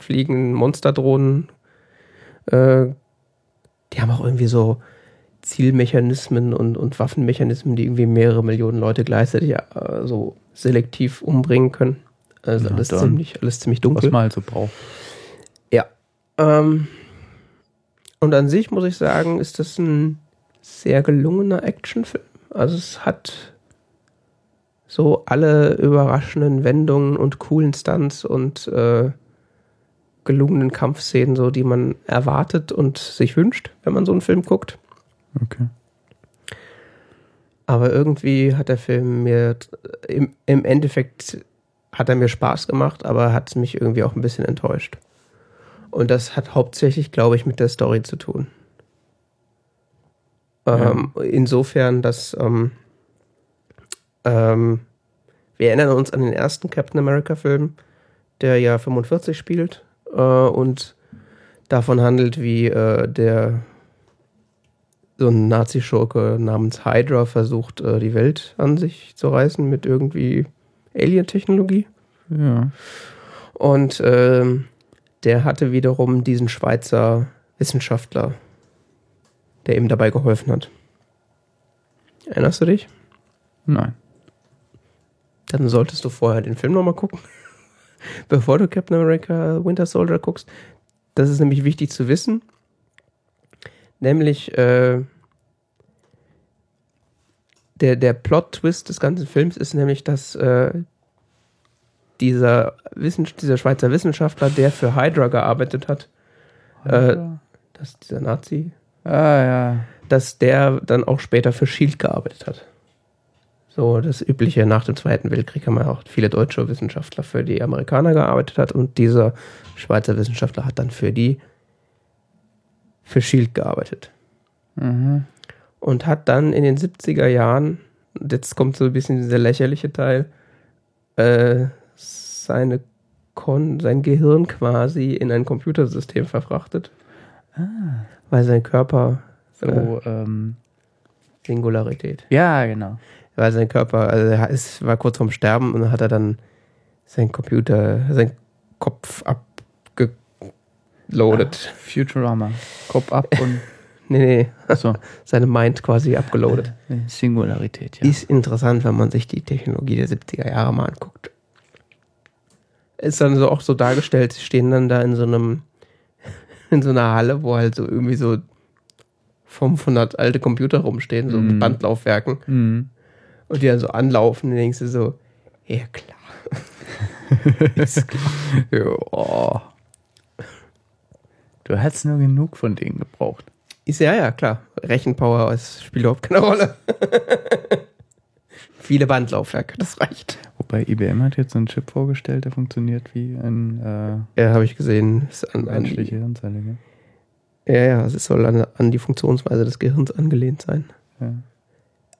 fliegenden Monsterdrohnen, äh, die haben auch irgendwie so Zielmechanismen und, und Waffenmechanismen, die irgendwie mehrere Millionen Leute gleichzeitig äh, so selektiv umbringen können. Also Na alles dann. ziemlich, alles ziemlich dunkel. Was man halt so braucht. Ja. Ähm, und an sich muss ich sagen, ist das ein sehr gelungener Actionfilm. Also es hat so alle überraschenden Wendungen und coolen Stunts und äh, gelungenen Kampfszenen, so die man erwartet und sich wünscht, wenn man so einen Film guckt. Okay. Aber irgendwie hat der Film mir im, im Endeffekt hat er mir Spaß gemacht, aber hat mich irgendwie auch ein bisschen enttäuscht. Und das hat hauptsächlich, glaube ich, mit der Story zu tun. Ähm, Insofern, dass ähm, ähm, wir erinnern uns an den ersten Captain America-Film, der ja 45 spielt äh, und davon handelt, wie äh, der so ein Nazi-Schurke namens Hydra versucht, äh, die Welt an sich zu reißen mit irgendwie Alien-Technologie. Ja. Und ähm, der hatte wiederum diesen Schweizer Wissenschaftler, der ihm dabei geholfen hat. Erinnerst du dich? Nein. Dann solltest du vorher den Film nochmal gucken, bevor du Captain America Winter Soldier guckst. Das ist nämlich wichtig zu wissen. Nämlich äh, der, der Plot-Twist des ganzen Films ist nämlich, dass äh, dieser, Wissen, dieser Schweizer Wissenschaftler, der für Hydra gearbeitet hat, äh, das ist dieser Nazi, ah, ja. dass der dann auch später für Shield gearbeitet hat. So das übliche nach dem Zweiten Weltkrieg haben ja auch viele deutsche Wissenschaftler für die Amerikaner gearbeitet hat und dieser Schweizer Wissenschaftler hat dann für die für Shield gearbeitet Mhm. und hat dann in den 70er Jahren, und jetzt kommt so ein bisschen dieser lächerliche Teil, äh, seine Kon sein Gehirn quasi in ein Computersystem verfrachtet. Weil sein Körper äh, So, ähm, Singularität. ja, genau. Weil sein Körper, also er ist, war kurz vorm Sterben und dann hat er dann sein Computer, sein Kopf abgeloadet. Futurama. Kopf ab und Nee, nee, so. seine Mind quasi abgeloadet. Singularität, ja. Ist interessant, wenn man sich die Technologie der 70er Jahre mal anguckt. Ist dann so auch so dargestellt, sie stehen dann da in so einem, in so einer Halle, wo halt so irgendwie so 500 alte Computer rumstehen, so mit Mhm. Bandlaufwerken. Mhm. Und die dann so anlaufen, dann denkst du so, ja klar. Ist klar. Ja. Du hättest nur genug von denen gebraucht. Ist ja, ja, klar. Rechenpower es spielt überhaupt keine Rolle. Viele Bandlaufwerke, das reicht. Wobei IBM hat jetzt so einen Chip vorgestellt, der funktioniert wie ein Ja, habe ich gesehen. Ist äh, an, an, menschliche Hirnzelle. Gell? ja, ja, es soll an, an die Funktionsweise des Gehirns angelehnt sein. Ja.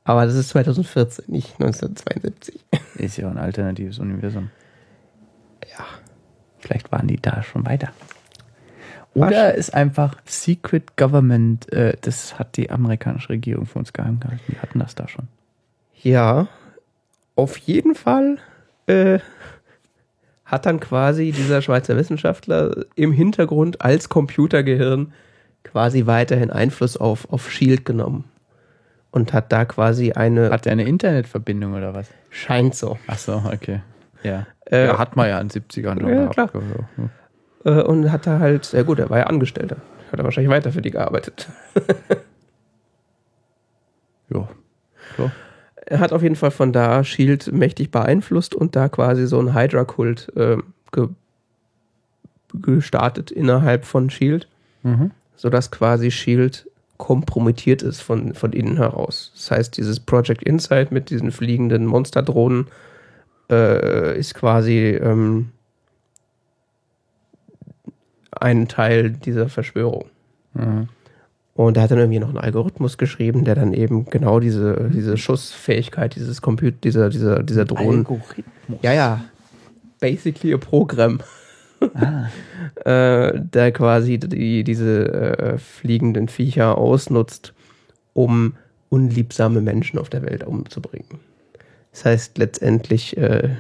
Aber das ist 2014, nicht 1972. Ist ja ein alternatives Universum. Ja. Vielleicht waren die da schon weiter. Oder ist einfach Secret Government, äh, das hat die amerikanische Regierung für uns geheim gehalten. Die hatten das da schon. Ja, auf jeden Fall äh, hat dann quasi dieser Schweizer Wissenschaftler im Hintergrund als Computergehirn quasi weiterhin Einfluss auf, auf Shield genommen. Und hat da quasi eine. Hat er eine Internetverbindung oder was? scheint so. Ach so, okay. Ja. Äh, ja, hat man ja in den 70ern schon Ja, gehabt. klar. Äh, und hat da halt, ja gut, er war ja Angestellter. Hat er wahrscheinlich weiter für die gearbeitet. Ja. So. Er hat auf jeden Fall von da Shield mächtig beeinflusst und da quasi so ein Hydra-Kult äh, ge gestartet innerhalb von Shield, Mhm. sodass quasi Shield kompromittiert ist von, von innen heraus. Das heißt, dieses Project Insight mit diesen fliegenden Monsterdrohnen äh, ist quasi ähm, ein Teil dieser Verschwörung. Mhm. Und er hat dann irgendwie noch einen Algorithmus geschrieben, der dann eben genau diese, diese Schussfähigkeit dieses Computer, dieser, dieser, dieser Drohnen. Algorithmus. Ja, ja. Basically a Programm. Ah. äh, der quasi die, diese äh, fliegenden Viecher ausnutzt, um unliebsame Menschen auf der Welt umzubringen. Das heißt letztendlich, äh,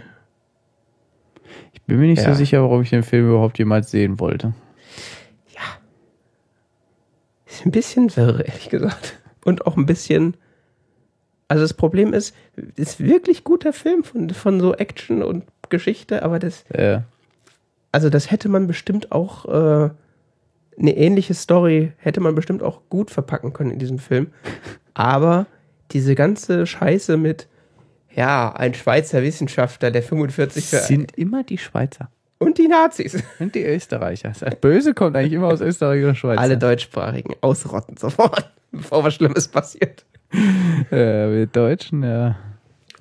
Ich bin mir nicht Ja. so sicher, warum ich den Film überhaupt jemals sehen wollte. Ein bisschen wirr, ehrlich gesagt. Und auch ein bisschen. Also das Problem ist, ist wirklich guter Film von, von so Action und Geschichte, aber das, Äh, also das hätte man bestimmt auch äh, eine ähnliche Story hätte man bestimmt auch gut verpacken können in diesem Film. Aber diese ganze Scheiße mit ja, ein Schweizer Wissenschaftler, der 45 für sind immer die Schweizer und die Nazis, und die Österreicher. Das Böse kommt eigentlich immer aus Österreich oder Schweiz. alle deutschsprachigen ausrotten sofort, bevor was Schlimmes passiert. äh, wir Deutschen, ja.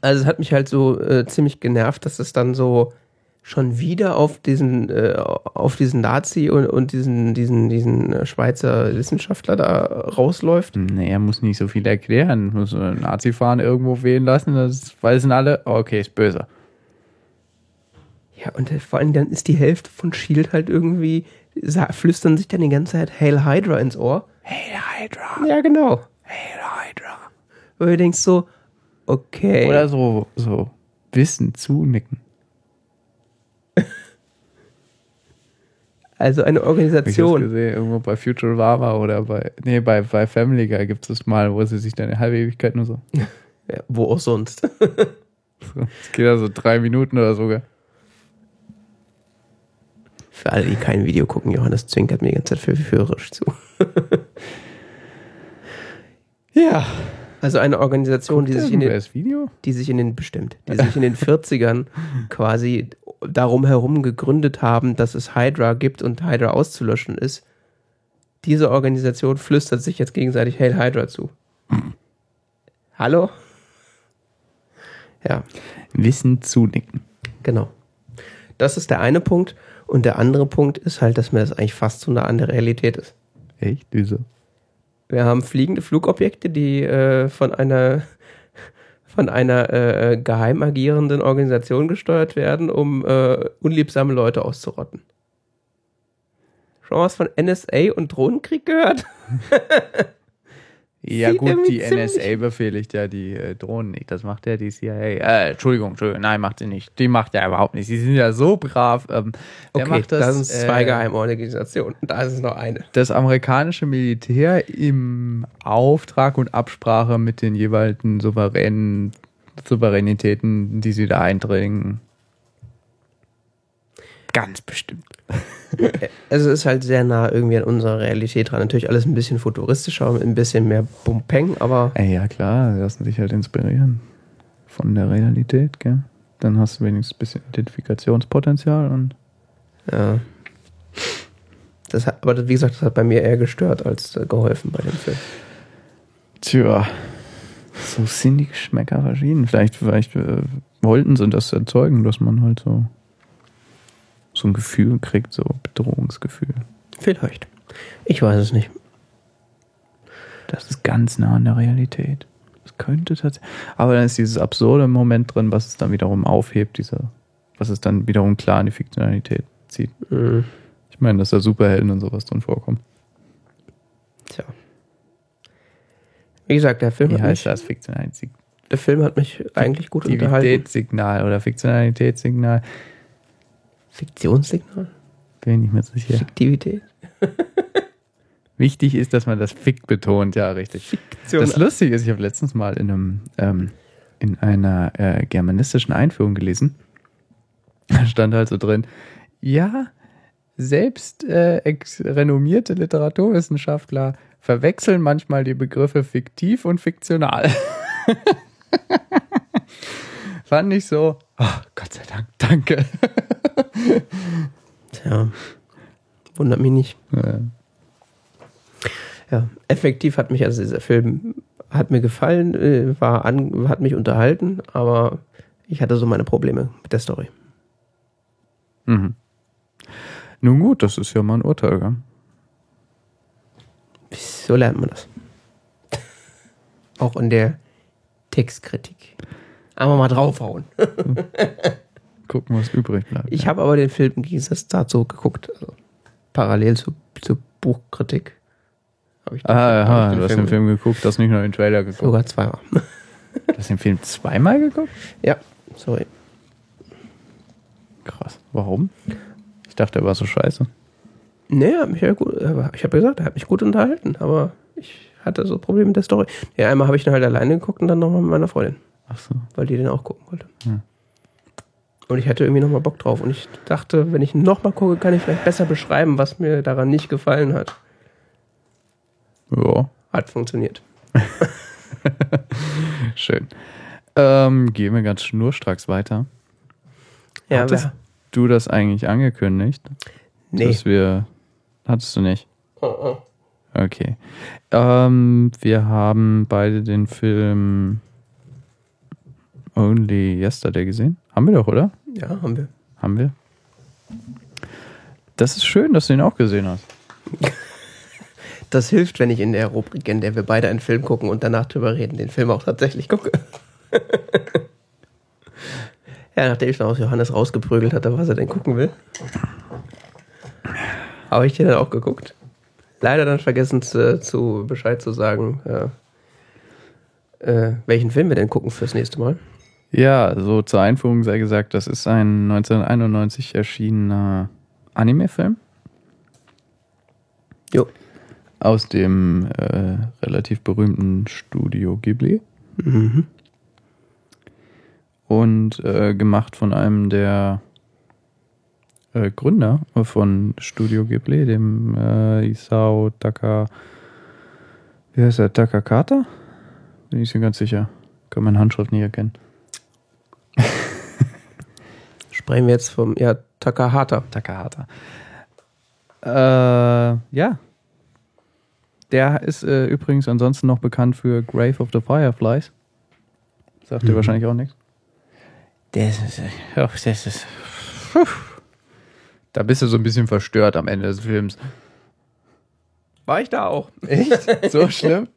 Also es hat mich halt so äh, ziemlich genervt, dass es dann so schon wieder auf diesen äh, auf diesen Nazi und, und diesen diesen diesen äh, Schweizer Wissenschaftler da rausläuft. Nee, er muss nicht so viel erklären. Muss einen Nazi-Fahren irgendwo wählen lassen. Das weisen alle. Oh, okay, ist böse. Ja, und vor allem dann ist die Hälfte von Shield halt irgendwie flüstern sich dann die ganze Zeit Hail Hydra ins Ohr. Hey, Hydra. Ja, genau. Hey, Hydra. Wo du denkst so, okay. Oder so, so Wissen zunicken. also eine Hab ich Organisation. gesehen, irgendwo bei Futurama oder bei, nee, bei, bei Family Guy gibt es das mal, wo sie sich dann eine halbe Ewigkeit nur so, Ja, wo auch sonst. so das geht ja so drei Minuten oder sogar. Für alle, die kein Video gucken, Johannes zwinkert mir die ganze Zeit verführerisch zu. Ja. Also eine Organisation, die sich, in den, Video? die sich in den bestimmt, die sich in den 40ern quasi darum herum gegründet haben, dass es Hydra gibt und Hydra auszulöschen ist. Diese Organisation flüstert sich jetzt gegenseitig Hail Hydra zu. Hallo? Ja, Wissen zunicken. genau. Das ist der eine Punkt. Und der andere Punkt ist halt, dass mir das eigentlich fast so nah an der Realität ist. Echt? Wieso? Wir haben fliegende Flugobjekte, die äh, von einer von einer äh, geheim agierenden Organisation gesteuert werden, um äh, unliebsame Leute auszurotten. Schon was von NSA und Drohnenkrieg gehört? Ja Sieht gut, die NSA befehligt ja die äh, Drohnen nicht. Das macht ja die CIA. Äh, Entschuldigung, Entschuldigung, nein, macht sie nicht. Die macht ja überhaupt nicht. Sie sind ja so brav. Ähm, Okay, macht das, sind zwei äh, Geheimorganisationen. Da ist es noch eine. Das amerikanische Militär im Auftrag und Absprache mit den jeweiligen souveränen Souveränitäten, die sie da eindringen. Ganz bestimmt. Also es ist halt sehr nah irgendwie an unserer Realität dran. Natürlich alles ein bisschen futuristischer, und ein bisschen mehr Bumpeng, aber Ey, ja klar, sie lassen sich halt inspirieren von der Realität, gell? Dann hast du wenigstens ein bisschen Identifikationspotenzial und ja. Das hat, aber wie gesagt, das hat bei mir eher gestört als äh, geholfen bei dem Film. Tja, so sind die Geschmäcker verschieden. Vielleicht, vielleicht äh, wollten sie das erzeugen, dass man halt so, so ein Gefühl kriegt, so Bedrohungsgefühl. Vielleicht. Ich weiß es nicht. Das ist ganz nah an der Realität. Das könnte tatsächlich. Aber dann ist dieses absurde Moment drin, was es dann wiederum aufhebt, diese, was es dann wiederum klar in die Fiktionalität zieht. Mhm. Ich meine, dass da Superhelden und sowas drin vorkommen. Tja. Wie gesagt, der Film, Wie hat heißt mich, das? Fiktionalität, der Film hat mich eigentlich gut unterhalten. Fiktivitätssignal oder Fiktionalitätssignal. Fiktionssignal? Bin ich mehr sicher. Fiktivität? Wichtig ist, dass man das Fick betont, ja, richtig. Das Lustige ist, ich habe letztens mal in einem ähm, in einer äh, germanistischen Einführung gelesen. Da stand halt so drin, ja, selbst äh, renommierte Literaturwissenschaftler verwechseln manchmal die Begriffe fiktiv und fiktional. Fand ich so, oh, Gott sei Dank, danke. Tja. Wundert mich nicht. Äh, Ja, effektiv hat mich also dieser Film hat mir gefallen, äh, war an, hat mich unterhalten, aber ich hatte so meine Probleme mit der Story. mhm. Nun gut, das ist ja mal ein Urteil, gell? So lernt man das. Auch in der Textkritik. Einmal mal draufhauen. Gucken, was übrig bleibt. Ich habe aber den Film Gegensatz dazu geguckt. Also parallel zu, zur Buchkritik. Habe ich, den- Ah, hab aha, ich du hast den Film geguckt, hast nicht nur den Trailer geguckt. Sogar zweimal. Du hast den Film zweimal geguckt? Ja, sorry. Krass. Warum? Ich dachte, er war so scheiße. Nee, hat mich ja gut, ich habe gesagt, er hat mich gut unterhalten, aber ich hatte so Probleme mit der Story. Ja, einmal habe ich ihn halt alleine geguckt und dann nochmal mit meiner Freundin, Ach so. weil die den auch gucken wollte. Hm. Und ich hatte irgendwie nochmal Bock drauf. Und ich dachte, wenn ich nochmal gucke, kann ich vielleicht besser beschreiben, was mir daran nicht gefallen hat. Ja, Hat funktioniert. schön. Ähm, gehen wir ganz schnurstracks weiter. Ja, Hattest wer- du das eigentlich angekündigt? nee. Dass wir. Hattest du nicht? Oh, oh. Okay. Ähm, wir haben beide den Film Only Yesterday gesehen. Haben wir doch, oder? Ja, haben wir. Haben wir? Das ist schön, dass du ihn auch gesehen hast. Das hilft, wenn ich in der Rubrik, in der wir beide einen Film gucken und danach drüber reden, den Film auch tatsächlich gucke. ja, nachdem ich dann aus Johannes rausgeprügelt hatte, was er denn gucken will, habe ich den dann auch geguckt. Leider dann vergessen zu, zu Bescheid zu sagen, äh, äh, welchen Film wir denn gucken fürs nächste Mal. Ja, so zur Einführung sei gesagt, das ist ein 1991 erschienener Anime-Film Jo. aus dem äh, relativ berühmten Studio Ghibli Mhm. und äh, gemacht von einem der äh, Gründer von Studio Ghibli, dem äh, Isao Taka. Wie heißt er? Takakata? Bin ich mir ganz sicher. Kann meine Handschrift nicht erkennen. Sprechen wir jetzt vom, ja, Takahata. Takahata. Äh, ja. Der ist äh, übrigens ansonsten noch bekannt für Grave of the Fireflies. Sagt dir Mhm. wahrscheinlich auch nichts. Das ist, äh, oh, das ist. Puh. Da bist du so ein bisschen verstört am Ende des Films. War ich da auch? Echt? So schlimm?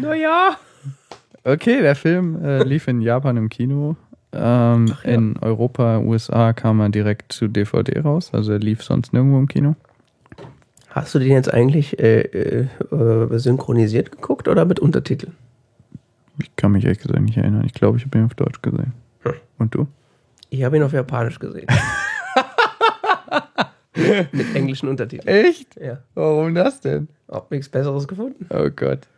Naja. Okay, der Film äh, lief in Japan im Kino. Ähm, Ach ja. In Europa, USA kam er direkt zu DVD raus. Also er lief sonst nirgendwo im Kino. Hast du den jetzt eigentlich äh, äh, synchronisiert geguckt oder mit Untertiteln? Ich kann mich ehrlich gesagt nicht erinnern. Ich glaube, ich habe ihn auf Deutsch gesehen. Hm. Und du? Ich habe ihn auf Japanisch gesehen. mit englischen Untertiteln. Echt? Ja. Warum das denn? Hab nichts Besseres gefunden. Oh Gott.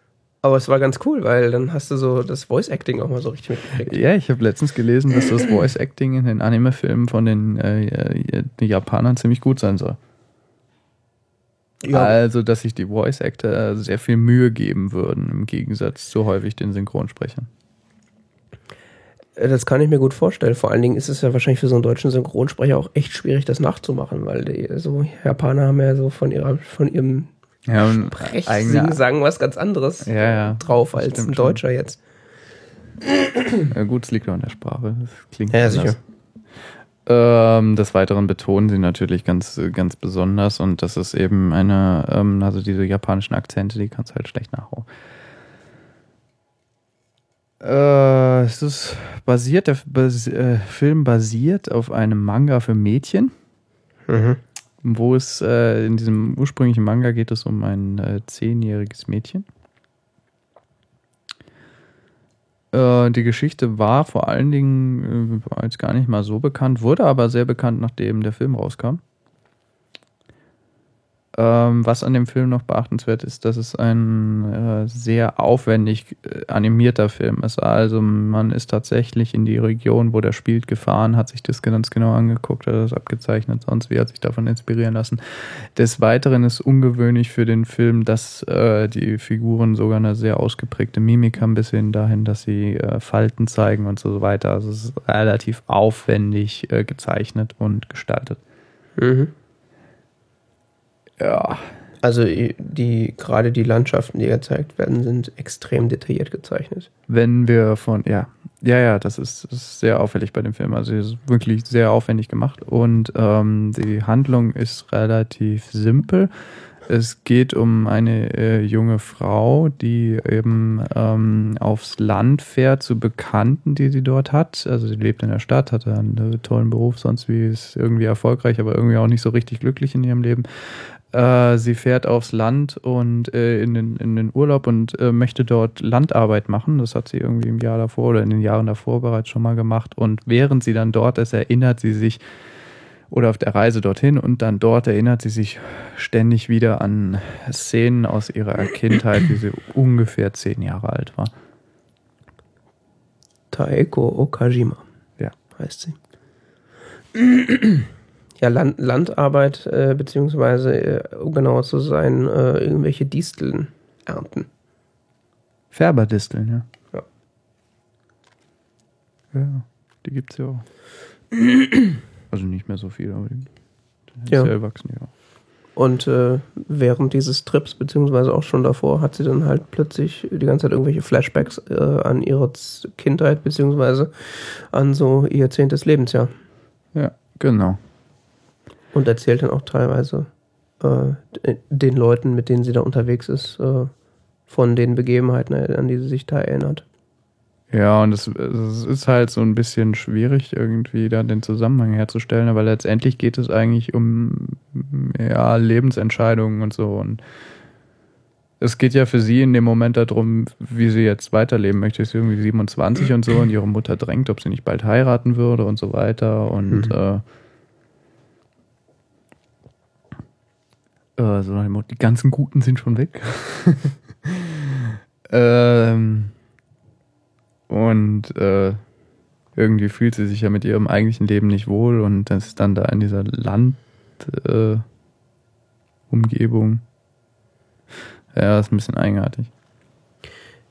Aber es war ganz cool, weil dann hast du so das Voice Acting auch mal so richtig mitgekriegt. Ja, ich habe letztens gelesen, dass das Voice Acting in den Anime-Filmen von den äh, äh, Japanern ziemlich gut sein soll. Also, dass sich die Voice Actor sehr viel Mühe geben würden, im Gegensatz zu häufig den Synchronsprechern. Das kann ich mir gut vorstellen. Vor allen Dingen ist es ja wahrscheinlich für so einen deutschen Synchronsprecher auch echt schwierig, das nachzumachen, weil die so Japaner haben ja so von ihrer, von ihrem Ja, und Sprechsingen sagen was ganz anderes Ja, ja. drauf als stimmt ein schon. Deutscher jetzt. Ja, gut, es liegt auch in der Sprache. Das klingt Ja, anders. sicher. Ähm, des Weiteren betonen sie natürlich ganz, ganz besonders und das ist eben eine, ähm, also diese japanischen Akzente, die kannst du halt schlecht nachhauen. Äh, es ist basiert, der Bas äh, Film basiert auf einem Manga für Mädchen, Mhm. Wo es äh, in diesem ursprünglichen Manga geht es um ein äh, zehnjähriges Mädchen. Äh, die Geschichte war vor allen Dingen äh, war jetzt gar nicht mal so bekannt, wurde aber sehr bekannt, nachdem der Film rauskam. Ähm, was an dem Film noch beachtenswert ist, dass es ein äh, sehr aufwendig äh, animierter Film ist. Also man ist tatsächlich in die Region, wo der spielt, gefahren, hat sich das ganz genau angeguckt, hat das abgezeichnet, sonst wie hat sich davon inspirieren lassen. Des Weiteren ist ungewöhnlich für den Film, dass äh, die Figuren sogar eine sehr ausgeprägte Mimik haben, bis hin dahin, dass sie äh, Falten zeigen und so weiter. Also es ist relativ aufwendig äh, gezeichnet und gestaltet. Mhm. Ja. Also die gerade die Landschaften, die gezeigt werden, sind extrem detailliert gezeichnet. Wenn wir von, ja, ja, ja, das ist, ist sehr auffällig bei dem Film. Also es ist wirklich sehr aufwendig gemacht und ähm, die Handlung ist relativ simpel. Es geht um eine äh, junge Frau, die eben ähm, aufs Land fährt zu Bekannten, die sie dort hat. Also sie lebt in der Stadt, hat einen äh, tollen Beruf, sonst wie ist irgendwie erfolgreich, aber irgendwie auch nicht so richtig glücklich in ihrem Leben. Äh, sie fährt aufs Land und äh, in, den, in den Urlaub und äh, möchte dort Landarbeit machen. Das hat sie irgendwie im Jahr davor oder in den Jahren davor bereits schon mal gemacht. Und während sie dann dort ist, erinnert sie sich oder auf der Reise dorthin und dann dort erinnert sie sich ständig wieder an Szenen aus ihrer Kindheit, wie sie ungefähr zehn Jahre alt war. Taeko Okajima. Ja. Heißt sie. Ja, Land, Landarbeit, äh, beziehungsweise, äh, um genauer zu sein, äh, irgendwelche Disteln ernten. Färberdisteln, ja. Ja. Ja, die gibt's ja auch. also nicht mehr so viel, aber die Ja. tendenziell wachsen ja. Und äh, während dieses Trips, beziehungsweise auch schon davor, hat sie dann halt plötzlich die ganze Zeit irgendwelche Flashbacks äh, an ihre Kindheit, beziehungsweise an so ihr zehntes Lebensjahr. Ja, genau. Und erzählt dann auch teilweise äh, den Leuten, mit denen sie da unterwegs ist, äh, von den Begebenheiten, an die sie sich da erinnert. Ja, und es, es ist halt so ein bisschen schwierig, irgendwie da den Zusammenhang herzustellen, aber letztendlich geht es eigentlich um ja, Lebensentscheidungen und so. Und es geht ja für sie in dem Moment darum, wie sie jetzt weiterleben möchte. Sie ist irgendwie 27 und so und ihre Mutter drängt, ob sie nicht bald heiraten würde und so weiter. Und Mhm. äh, äh, so nach dem Motto, die ganzen Guten sind schon weg. ähm, und äh, irgendwie fühlt sie sich ja mit ihrem eigentlichen Leben nicht wohl und das ist dann da in dieser Land äh. Ja, ist ein bisschen eigenartig.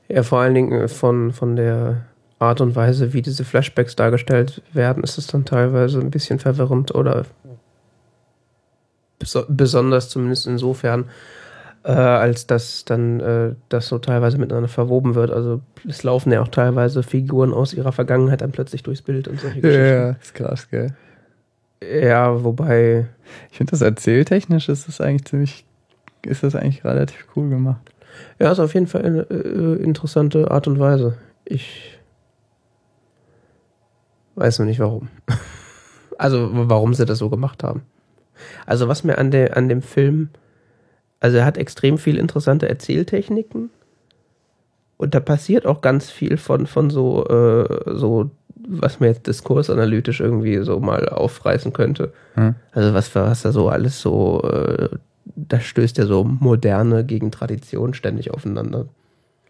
Ja, vor allen Dingen äh, von, von der Art und Weise, wie diese Flashbacks dargestellt werden, ist es dann teilweise ein bisschen verwirrend oder besonders zumindest insofern, äh, als dass dann äh, das so teilweise miteinander verwoben wird. Also es laufen ja auch teilweise Figuren aus ihrer Vergangenheit dann plötzlich durchs Bild und solche Geschichten. ist krass, gell? Ja, wobei, Ich finde das erzähltechnisch ist das eigentlich ziemlich, ist das eigentlich relativ cool gemacht. ja, ist auf jeden Fall eine äh, interessante Art und Weise. Ich weiß noch nicht warum. Also warum sie das so gemacht haben. Also was mir an, der, an dem Film, also er hat extrem viel interessante Erzähltechniken und da passiert auch ganz viel von, von so, äh, so, was man jetzt diskursanalytisch irgendwie so mal aufreißen könnte. Hm? Also was, was da so alles so, äh, da stößt ja so Moderne gegen Tradition ständig aufeinander.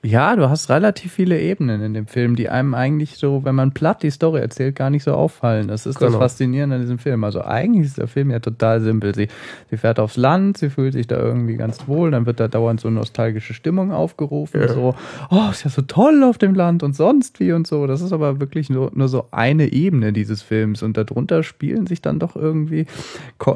Ja, du hast relativ viele Ebenen in dem Film, die einem eigentlich so, wenn man platt die Story erzählt, gar nicht so auffallen. Das ist das Genau. Faszinierende an diesem Film. Also eigentlich ist der Film ja total simpel. Sie, sie fährt aufs Land, sie fühlt sich da irgendwie ganz wohl, dann wird da dauernd so nostalgische Stimmung aufgerufen, Ja. so, oh, ist ja so toll auf dem Land und sonst wie und so. Das ist aber wirklich nur, nur so eine Ebene dieses Films und darunter spielen sich dann doch irgendwie,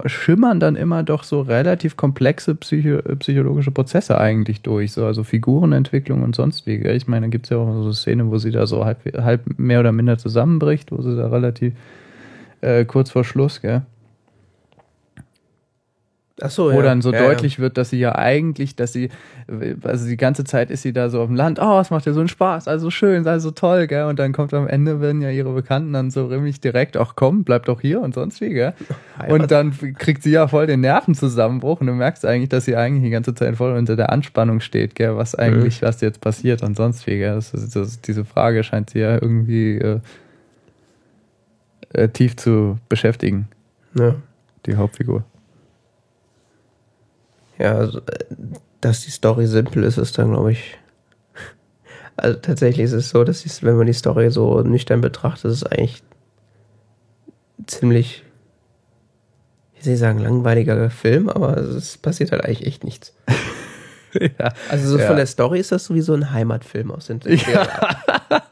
schimmern dann immer doch so relativ komplexe psycho psychologische Prozesse eigentlich durch, so, also Figurenentwicklung und sonst wie. Gell? Ich meine, da gibt es ja auch so eine Szene, wo sie da so halb, halb mehr oder minder zusammenbricht, wo sie da relativ äh, kurz vor Schluss, gell? Ach so, wo dann so ja, deutlich wird, dass sie ja eigentlich, dass sie, also die ganze Zeit ist sie da so auf dem Land, oh, es macht ja so einen Spaß, also schön, also toll, gell? Und dann kommt am Ende, werden ja ihre Bekannten dann so rimmig direkt, ach komm, bleib doch hier und sonst wie, gell? Ja. Und dann kriegt sie ja voll den Nervenzusammenbruch und du merkst eigentlich, dass sie eigentlich die ganze Zeit voll unter der Anspannung steht, gell? Was eigentlich, was jetzt passiert und sonst wie, gell? Das ist, das, diese Frage scheint sie ja irgendwie äh, äh, tief zu beschäftigen, ja. die Hauptfigur. Ja, also, äh, dass die Story simpel ist, ist dann, glaube ich. Also tatsächlich ist es so, dass wenn man die Story so nüchtern betrachtet, ist es eigentlich ziemlich, wie soll ich sagen, langweiliger Film, aber es passiert halt eigentlich echt nichts. ja. Also so Ja. von der Story ist das sowieso ein Heimatfilm aus den 70er Jahren.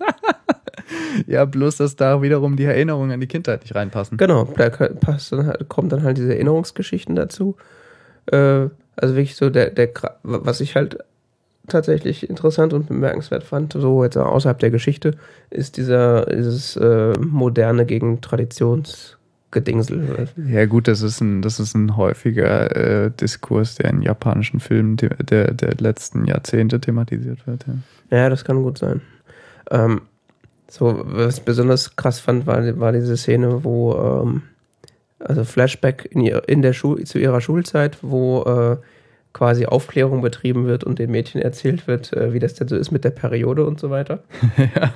Ja, bloß, dass da wiederum die Erinnerungen an die Kindheit nicht reinpassen. Genau, da passt dann halt, kommen dann halt diese Erinnerungsgeschichten dazu. Äh, also wirklich so der, der, was ich halt tatsächlich interessant und bemerkenswert fand, so jetzt außerhalb der Geschichte, ist dieser, dieses äh, moderne gegen Traditionsgedingsel. Ja, gut, das ist ein, das ist ein häufiger äh, Diskurs, der in japanischen Filmen der, der letzten Jahrzehnte thematisiert wird. Ja. Ja, das kann gut sein. Ähm, so, was ich besonders krass fand, war, war diese Szene, wo ähm, Also Flashback in, ihr, in der Schul zu ihrer Schulzeit, wo äh, quasi Aufklärung betrieben wird und den Mädchen erzählt wird, äh, wie das denn so ist mit der Periode und so weiter. ja.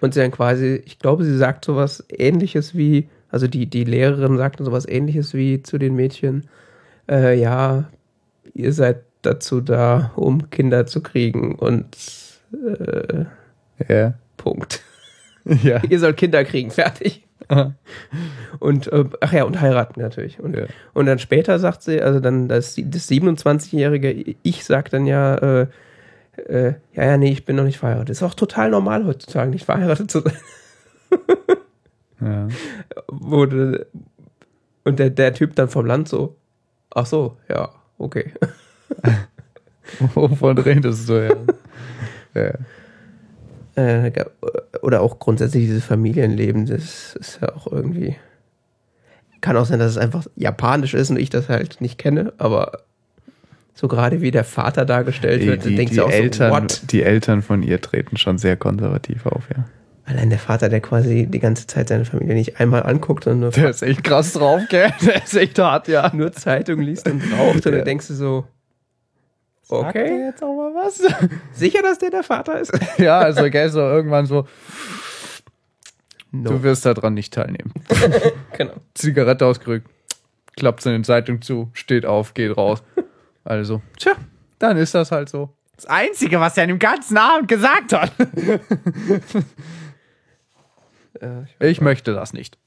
Und sie dann quasi, ich glaube, sie sagt sowas ähnliches wie, also die, die Lehrerin sagt sowas ähnliches wie zu den Mädchen, äh, ja, ihr seid dazu da, um Kinder zu kriegen und äh, Ja. Punkt. Ja. Ihr sollt Kinder kriegen, fertig. Und, äh, ach ja, und heiraten natürlich. Und, Ja. und dann später sagt sie, also dann das, das 27-jährige Ich sagt dann ja, äh, äh, ja, ja, nee, ich bin noch nicht verheiratet. Ist auch total normal heutzutage, nicht verheiratet zu sein. ja. Wurde, und der, der Typ dann vom Land so, ach so, ja, okay. Wovon redest du ja? ja. Äh, oder auch grundsätzlich dieses Familienleben, das ist ja auch irgendwie. Kann auch sein, dass es einfach japanisch ist und ich das halt nicht kenne, aber so gerade wie der Vater dargestellt Die, wird, die, denkst die, du auch Eltern, so, what? die Eltern von ihr treten schon sehr konservativ auf, ja. Allein der Vater, der quasi die ganze Zeit seine Familie nicht einmal anguckt, sondern nur, Der ist echt krass drauf, gell? Der ist echt hart, ja. nur Zeitung liest und raucht und Ja. dann denkst du so, Sagt okay, der jetzt auch mal was? sicher, dass der der Vater ist? ja, also, gell, so irgendwann so, No. du wirst daran nicht teilnehmen. genau. Zigarette ausgerückt, klappt in den Zeitung zu, steht auf, geht raus. Also, tja, dann ist das halt so. Das Einzige, was er an dem ganzen Abend gesagt hat. Äh, Ich möchte das nicht.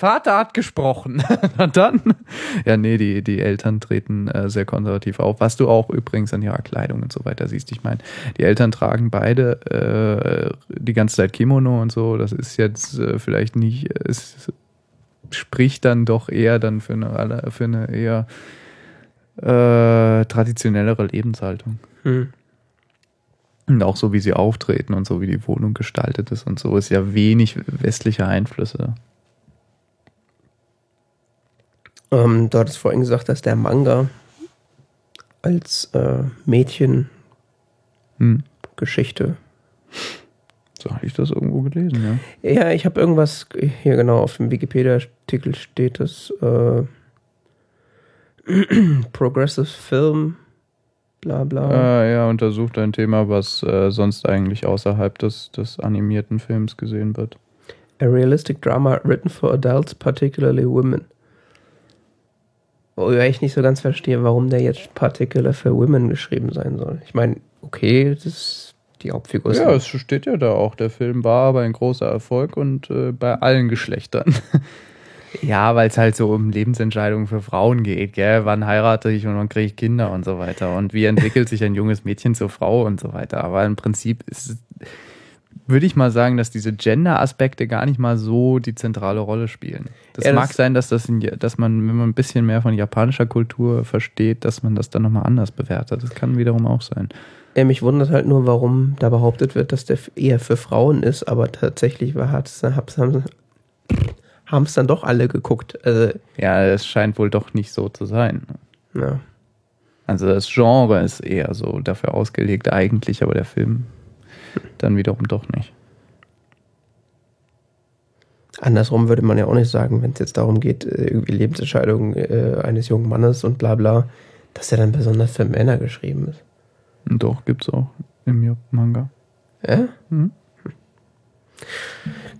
Vater hat gesprochen. Na dann. Ja, nee, die, die Eltern treten äh, sehr konservativ auf, was du auch übrigens an ihrer Kleidung und so weiter siehst. Ich meine, die Eltern tragen beide äh, die ganze Zeit Kimono und so. Das ist jetzt äh, vielleicht nicht, es spricht dann doch eher dann für eine, für eine eher äh, traditionellere Lebenshaltung. Hm. Und auch so, wie sie auftreten und so, wie die Wohnung gestaltet ist und so, ist ja wenig westliche Einflüsse. Ähm, du hattest vorhin gesagt, dass der Manga als äh, Mädchengeschichte. Hm. So hatte ich das irgendwo gelesen, ja. Ja, ich habe irgendwas hier genau auf dem Wikipedia-Artikel steht das äh, Progressive Film, bla bla. Äh, ja, untersucht ein Thema, was äh, sonst eigentlich außerhalb des, des animierten Films gesehen wird. A realistic drama written for adults, particularly women. Wo ich nicht so ganz verstehe, warum der jetzt particular für women geschrieben sein soll. Ich meine, okay, das ist die Hauptfigur. Ja, es steht ja da auch. Der Film war aber ein großer Erfolg und äh, bei allen Geschlechtern. ja, weil es halt so um Lebensentscheidungen für Frauen geht, gell? Wann heirate ich und wann kriege ich Kinder und so weiter. Und wie entwickelt sich ein junges Mädchen zur Frau und so weiter. Aber im Prinzip ist es, würde ich mal sagen, dass diese Gender-Aspekte gar nicht mal so die zentrale Rolle spielen. Das Ja, das- mag sein, dass, das in, dass man, wenn man ein bisschen mehr von japanischer Kultur versteht, dass man das dann nochmal anders bewertet. Das kann wiederum auch sein. Ja, mich wundert halt nur, warum da behauptet wird, dass der eher für Frauen ist, aber tatsächlich war haben es dann doch alle geguckt. Also, Ja, es scheint wohl doch nicht so zu sein. ja. Also das Genre ist eher so dafür ausgelegt eigentlich, aber der Film dann wiederum doch nicht. Andersrum würde man ja auch nicht sagen, wenn es jetzt darum geht, äh, irgendwie Lebensentscheidungen äh, eines jungen Mannes und bla bla, dass er dann besonders für Männer geschrieben ist. Doch gibt's auch im Manga. Ja? Mhm.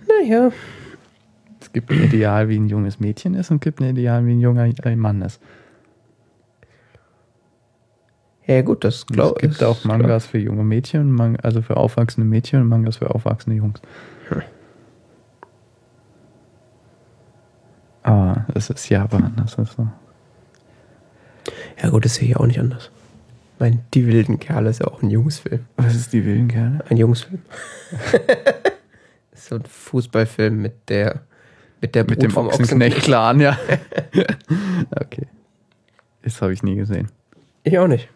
Naja. Es gibt ein Ideal, wie ein junges Mädchen ist und gibt ein Ideal, wie ein junger äh, Mann ist. Ja, gut, das glaube es gibt auch Mangas für junge Mädchen, Man also für aufwachsende Mädchen und Mangas für aufwachsende Jungs. Aber das ist Japan, das ist so. Ja, gut, das sehe ich auch nicht anders. Ich meine, Die wilden Kerle ist ja auch ein Jungsfilm. Was ist die wilden Kerle? Ein Jungsfilm. so ein Fußballfilm mit der mit der Mit dem vom Ochsenknecht-Clan, ja. okay. Das habe ich nie gesehen. Ich auch nicht.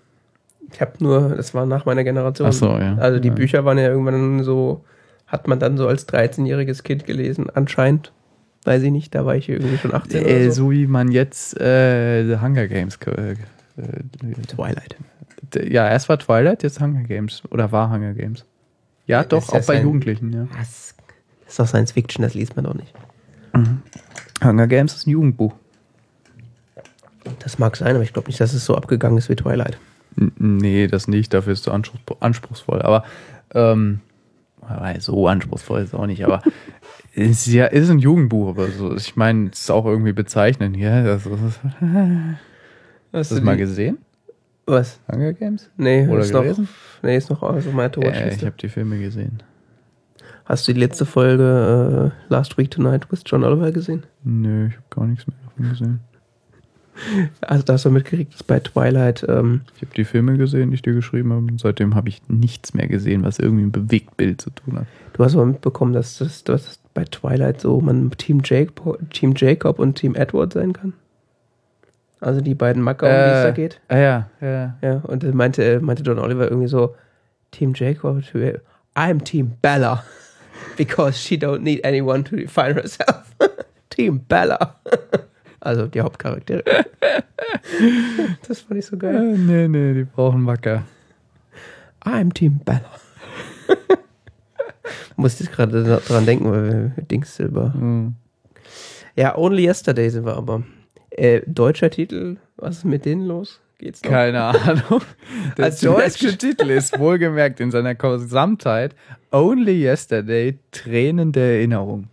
Ich habe nur, das war nach meiner Generation. Ach so, ja. Also die Ja. Bücher waren ja irgendwann so, hat man dann so als 13-jähriges Kind gelesen, anscheinend. Weiß ich nicht, da war ich irgendwie schon 18 Äh, oder so. so wie man jetzt äh, The Hunger Games. Äh, äh, Twilight. ja, erst war Twilight, jetzt Hunger Games. Oder war Hunger Games. Ja, Ja, doch, auch bei Jugendlichen, ja. Das ist doch Science Fiction, das liest man doch nicht. Hunger Games ist ein Jugendbuch. Das mag sein, aber ich glaube nicht, dass es so abgegangen ist wie Twilight. Nee, das nicht, dafür ist es anspruchsvoll. Aber ähm, so anspruchsvoll ist es auch nicht, aber es ist ja ist ein Jugendbuch, aber so, ich meine, es ist auch irgendwie bezeichnend. Ja, das, das, Hast du das mal gesehen? Was? Hunger Games? Nee, Oder ist noch, gelesen? nee, ist noch also meine Äh, ich habe die Filme gesehen. Hast du die letzte Folge äh, Last Week Tonight with John Oliver gesehen? Nö, ich habe gar nichts mehr davon gesehen. Also da hast du mitgekriegt, dass bei Twilight, ähm, Ich habe die Filme gesehen, die ich dir geschrieben habe. Und seitdem habe ich nichts mehr gesehen, was irgendwie mit Bewegtbild zu tun hat. du hast aber mitbekommen, dass das dass bei Twilight so man Team Jacob, Team Jacob und Team Edward sein kann. Also die beiden Macker, um die es da geht. Ah ja, ja. Ja, und dann meinte, äh, meinte John Oliver irgendwie so, Team Jacob, I'm Team Bella. Because she don't need anyone to define herself. Team Bella. Also die Hauptcharaktere. Das fand ich so geil. Äh, nee, nee, die brauchen Wacker. I'm Team Bella. Musste ich gerade dran denken, weil wir Dings über. Hm. Ja, Only Yesterday sind wir aber. Äh, deutscher Titel, was ist mit denen los? Geht's noch? Keine Ahnung. Der Als Deutsch- deutsche Titel ist wohlgemerkt in seiner Gesamtheit Only Yesterday, Tränen der Erinnerung.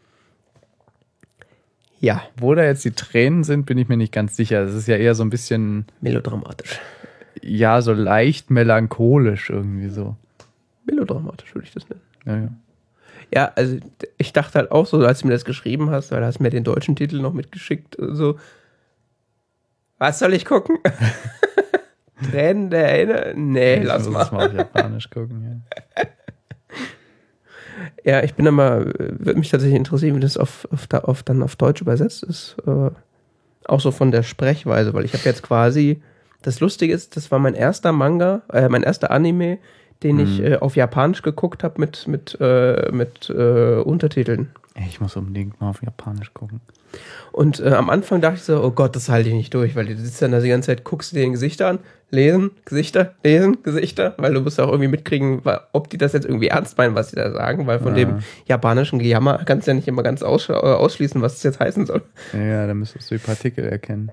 Ja, Wo da jetzt die Tränen sind, bin ich mir nicht ganz sicher. Das ist ja eher so ein bisschen, melodramatisch. ja, so leicht melancholisch irgendwie so. Melodramatisch würde ich das nennen. Ja, ja. Ja, also ich dachte halt auch so, als du mir das geschrieben hast, weil du hast mir den deutschen Titel noch mitgeschickt, so, was soll ich gucken? Tränen der Erinnerung? Nee, Ich lass muss mal. es mal auf Japanisch gucken. Ja. Ja, ich bin immer, würde mich tatsächlich interessieren, wie das auf, auf, da- auf, dann auf Deutsch übersetzt ist. Äh, auch so von der Sprechweise, weil ich habe jetzt quasi, das Lustige ist, das war mein erster Manga, äh, mein erster Anime, den ich Mhm. äh, auf Japanisch geguckt habe mit, mit, äh, mit äh, Untertiteln. Ich muss unbedingt mal auf Japanisch gucken. Und äh, am Anfang dachte ich so, oh Gott, das halte ich nicht durch, weil du sitzt dann da die ganze Zeit, guckst dir den Gesichter an, lesen, Gesichter, lesen, Gesichter, weil du musst auch irgendwie mitkriegen, ob die das jetzt irgendwie ernst meinen, was sie da sagen, weil von Ja. dem japanischen Gejammer kannst du ja nicht immer ganz aus, äh, ausschließen, was es jetzt heißen soll. Ja, ja, da müsstest du die Partikel erkennen.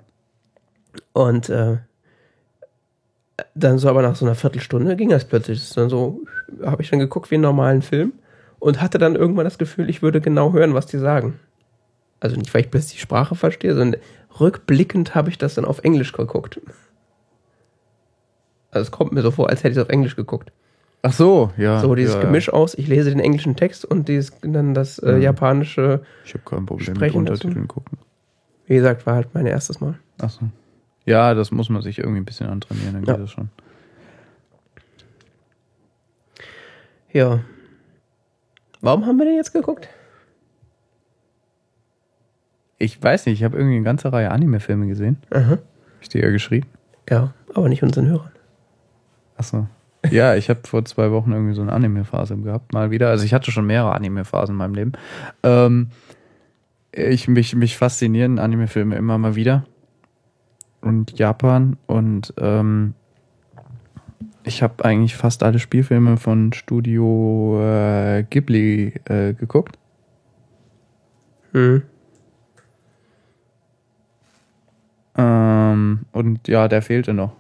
Und äh, dann so aber nach so einer Viertelstunde ging das plötzlich. Das dann so, habe ich dann geguckt wie einen normalen Film und hatte dann irgendwann das Gefühl, ich würde genau hören, was die sagen. Also nicht, weil ich plötzlich die Sprache verstehe, sondern rückblickend habe ich das dann auf Englisch geguckt. Also es kommt mir so vor, als hätte ich es auf Englisch geguckt. Ach so, ja. so dieses ja, Gemisch aus, ich lese den englischen Text und dieses, dann das äh, Mhm. japanische, Ich habe kein Problem Sprechen mit dazu? Untertiteln gucken. wie gesagt, war halt mein erstes Mal. Ach so. Ja, das muss man sich irgendwie ein bisschen antrainieren, dann Ja. geht das schon. Ja. Warum haben wir den jetzt geguckt? Ich weiß nicht, ich habe irgendwie eine ganze Reihe Anime-Filme gesehen. Aha. Ich dir ja geschrieben. Ja, aber nicht unseren Hörern. Ach so. Ja, ich habe vor zwei Wochen irgendwie so eine Anime-Phase gehabt, mal wieder. Also ich hatte schon mehrere Anime-Phasen in meinem Leben. Ähm, ich, mich, mich faszinieren Anime-Filme immer mal wieder. Und Japan. Und ähm, ich habe eigentlich fast alle Spielfilme von Studio äh, Ghibli äh, geguckt. Hm. Ähm, und ja, der fehlte noch.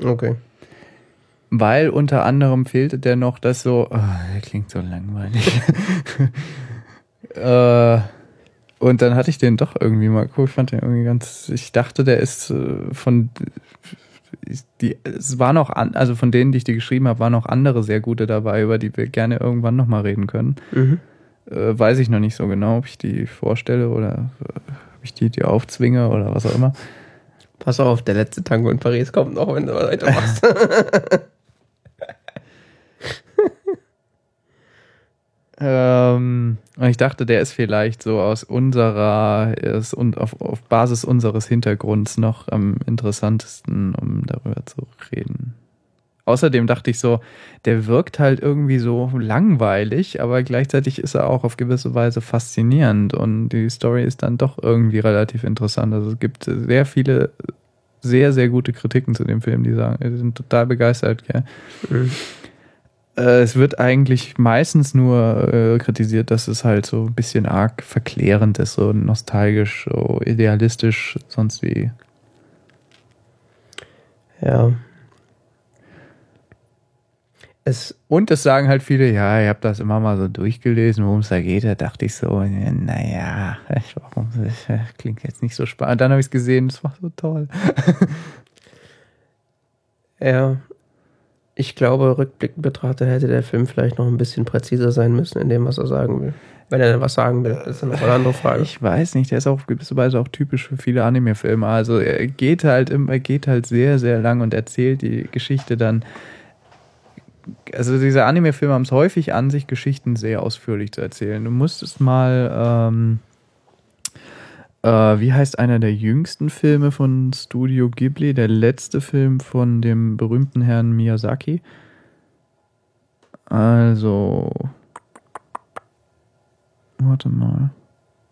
Okay. Weil unter anderem fehlte der noch das so, oh, der klingt so langweilig. äh, und dann hatte ich den doch irgendwie mal geguckt, ich fand den irgendwie ganz, ich dachte, der ist äh, von, die, es waren noch, an, also von denen, die ich dir geschrieben habe, waren noch andere sehr gute dabei, über die wir gerne irgendwann nochmal reden können. Mhm. Äh, weiß ich noch nicht so genau, ob ich die vorstelle oder äh, ob ich die dir aufzwinge oder was auch immer. Pass auf, der letzte Tango in Paris kommt noch, wenn du weitermachst. Ähm, und ich dachte, der ist vielleicht so aus unserer, ist und auf, auf Basis unseres Hintergrunds noch am interessantesten, um darüber zu reden. Außerdem dachte ich so, der wirkt halt irgendwie so langweilig, aber gleichzeitig ist er auch auf gewisse Weise faszinierend und die Story ist dann doch irgendwie relativ interessant. Also es gibt sehr viele sehr, sehr gute Kritiken zu dem Film, die sagen, die sind total begeistert. Gell? Äh, es wird eigentlich meistens nur äh, kritisiert, dass es halt so ein bisschen arg verklärend ist, so nostalgisch, so idealistisch, sonst wie. Ja. Es, Und es sagen halt viele, ja, ich habe das immer mal so durchgelesen, worum es da geht. Da dachte ich so, naja, warum das klingt jetzt nicht so spannend. Dann habe ich es gesehen, es war so toll. ja. Ich glaube, rückblickend betrachtet hätte der Film vielleicht noch ein bisschen präziser sein müssen in dem, was er sagen will. Wenn er denn was sagen will, ist noch eine andere Frage. Ich weiß nicht, der ist auf gewisse Weise auch typisch für viele Anime-Filme. Also er geht halt immer, er geht halt sehr, sehr lang und erzählt die Geschichte dann. Also diese Anime-Filme haben es häufig an sich, Geschichten sehr ausführlich zu erzählen. Du musstest mal, ähm, äh, wie heißt einer der jüngsten Filme von Studio Ghibli? Der letzte Film von dem berühmten Herrn Miyazaki. Also, Warte mal.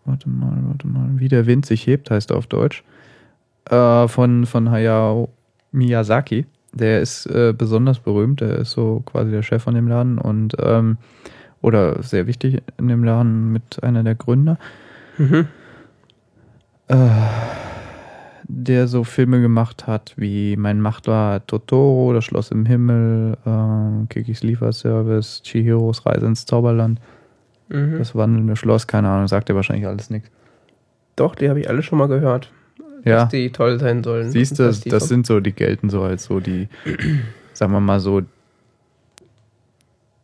Warte mal, warte mal. Wie der Wind sich hebt, heißt er auf Deutsch. Äh, von, von Hayao Miyazaki. Der ist äh, besonders berühmt. Der ist so quasi der Chef von dem Laden und ähm, oder sehr wichtig in dem Laden mit einer der Gründer. Mhm. Äh, der so Filme gemacht hat wie Mein Macht war Totoro, Das Schloss im Himmel, äh, Kikis Lieferservice, Chihiros Reise ins Zauberland. Mhm. Das wandelnde Schloss, keine Ahnung, sagt dir wahrscheinlich alles nichts. Doch, die habe ich alle schon mal gehört. Ja, Dass die toll sein sollen. siehst du, das vom- sind so, die gelten so als so die, sagen wir mal so,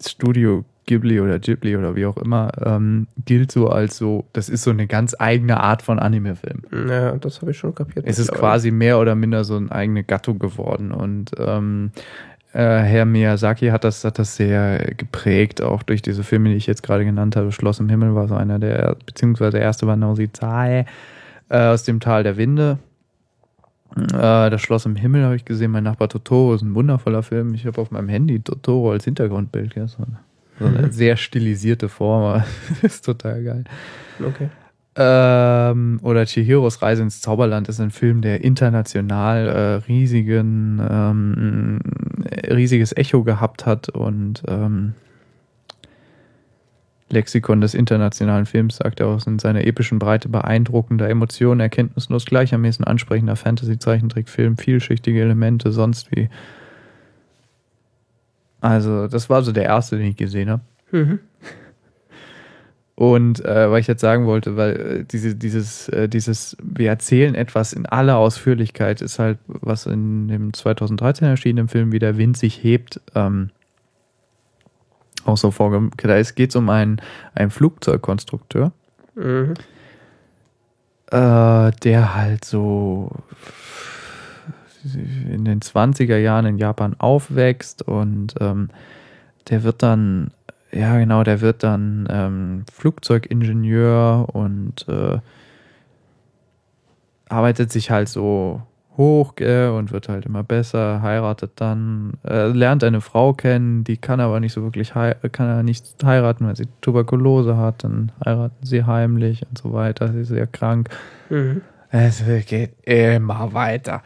Studio Ghibli oder Ghibli oder wie auch immer, ähm, gilt so als so, das ist so eine ganz eigene Art von Anime-Film. Ja, das habe ich schon kapiert. Es ist quasi mehr oder minder so eine eigene Gattung geworden und ähm, äh, Herr Miyazaki hat das, hat das sehr geprägt, auch durch diese Filme, die ich jetzt gerade genannt habe. Schloss im Himmel war so einer der, beziehungsweise der erste war Nausicaa äh, aus dem Tal der Winde. Äh, das Schloss im Himmel habe ich gesehen. Mein Nachbar Totoro ist ein wundervoller Film. Ich habe auf meinem Handy Totoro als Hintergrundbild. Ja, so, eine, eine sehr stilisierte Form. ist total geil. Okay. Ähm, oder Chihiros Reise ins Zauberland ist ein Film, der international äh, riesigen, ähm, äh, riesiges Echo gehabt hat und ähm, Lexikon des internationalen Films sagt er auch, in seiner epischen Breite beeindruckender Emotionen, erkenntnislos gleichermäßen ansprechender Fantasy-Zeichentrickfilm, vielschichtige Elemente, sonst wie. Also, das war so der erste, den ich gesehen habe. Mhm. Und äh, weil ich jetzt sagen wollte, weil äh, diese, dieses, äh, dieses, wir erzählen etwas in aller Ausführlichkeit, ist halt, was in dem 2013 erschienenen Film wie der Wind sich hebt, ähm, auch so vorgem. Da es geht um einen, einen Flugzeugkonstrukteur, Mhm. äh, der halt so in den 20er Jahren in Japan aufwächst und ähm, der wird dann, ja genau, der wird dann ähm, Flugzeugingenieur und äh, arbeitet sich halt so hoch gell, und wird halt immer besser, heiratet dann, äh, lernt eine Frau kennen, die kann aber nicht so wirklich kann er nicht heiraten, weil sie Tuberkulose hat, dann heiraten sie heimlich und so weiter, sie ist sehr krank. Mhm. Es geht immer weiter.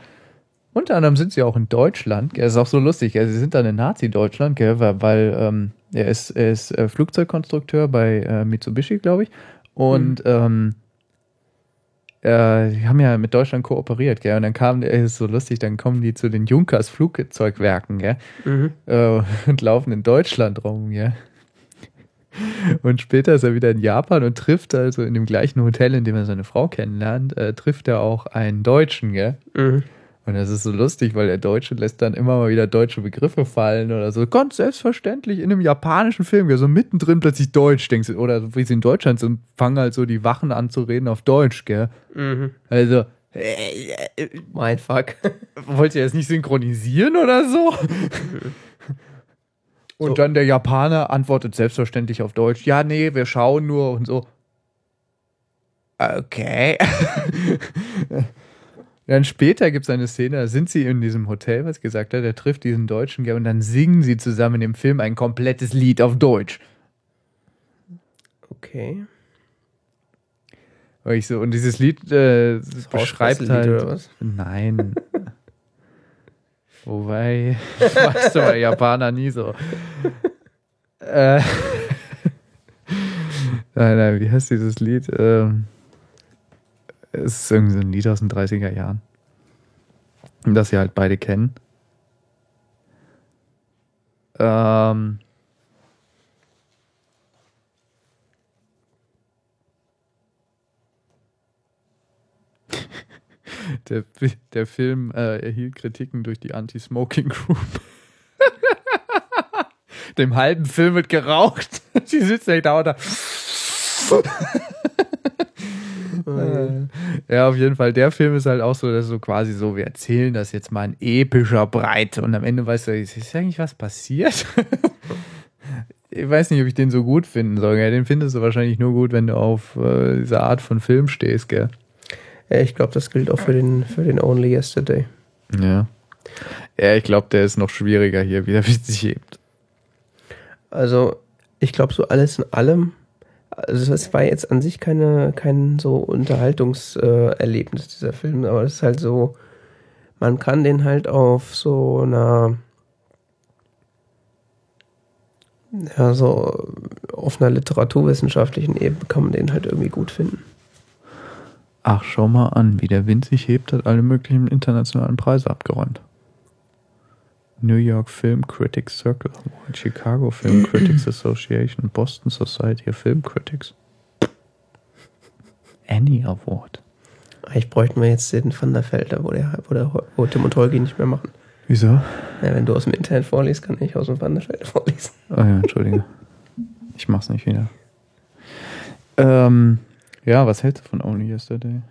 Unter anderem sind sie auch in Deutschland. Es ist auch so lustig. gell, Sie sind dann in Nazi-Deutschland, gell, weil, ähm, er ist, er ist äh, Flugzeugkonstrukteur bei äh, Mitsubishi, glaube ich. Und ähm, äh, die haben ja mit Deutschland kooperiert, gell? Und dann kam, es ist so lustig, dann kommen die zu den Junkers Flugzeugwerken, gell? Mhm. äh, und laufen in Deutschland rum, ja. Und später ist er wieder in Japan und trifft also in dem gleichen Hotel, in dem er seine Frau kennenlernt, äh, trifft er auch einen Deutschen, gell? Mhm. Und das ist so lustig, weil der Deutsche lässt dann immer mal wieder deutsche Begriffe fallen oder so. Ganz selbstverständlich in einem japanischen Film, gell? so mittendrin plötzlich Deutsch, denkst du, oder wie sie in Deutschland sind, fangen halt so die Wachen an zu reden auf Deutsch, gell? Mhm. Also, Mein Fuck. wollt ihr das nicht synchronisieren oder so? Und So. dann der Japaner antwortet selbstverständlich auf Deutsch, ja, nee, wir schauen nur und so. Okay. dann später gibt es eine Szene, da sind sie in diesem Hotel, was gesagt hat, der trifft diesen Deutschen und dann singen sie zusammen im Film ein komplettes Lied auf Deutsch. Okay. Und, ich so, und dieses Lied äh, beschreibt halt. oder was? Nein. Wobei, weißt du, bei Japaner nie so. Äh, nein, nein, wie heißt dieses Lied? Ähm, es ist irgendwie so ein Lied aus den 30er Jahren. Das sie halt beide kennen. Ähm, der, der Film äh, erhielt Kritiken durch die Anti-Smoking Group. Dem halben Film wird geraucht. Sie sitzt echt da und da. Ja, auf jeden Fall. Der Film ist halt auch so, dass so quasi so, wir erzählen das jetzt mal in epischer Breite und am Ende weißt du, ist eigentlich was passiert? ich weiß nicht, ob ich den so gut finden soll. Gell? Den findest du wahrscheinlich nur gut, wenn du auf äh, diese Art von Film stehst, gell? Ja, ich glaube, das gilt auch für den, für den Only Yesterday. Ja. Ja, ich glaube, der ist noch schwieriger hier, wie der sich hebt. Also, ich glaube, so alles in allem, also es war jetzt an sich keine, kein so Unterhaltungserlebnis, dieser Film, aber es ist halt so, man kann den halt auf so einer, ja, so auf einer literaturwissenschaftlichen Ebene kann man den halt irgendwie gut finden. Ach, schau mal an, wie der Wind sich hebt, hat alle möglichen internationalen Preise abgeräumt. New York Film Critics Circle Chicago Film Critics Association, Boston Society of Film Critics. Annie Award. Ich bräuchte mir jetzt den Van der Felder, wo, der, wo, der, wo Tim und Holgi nicht mehr machen. Wieso? Ja, wenn du aus dem Internet vorliest, kann ich aus dem Van der Felder vorlesen. Oh ja, entschuldige. ich mach's nicht wieder. Ähm, ja, was hältst du von Only Yesterday?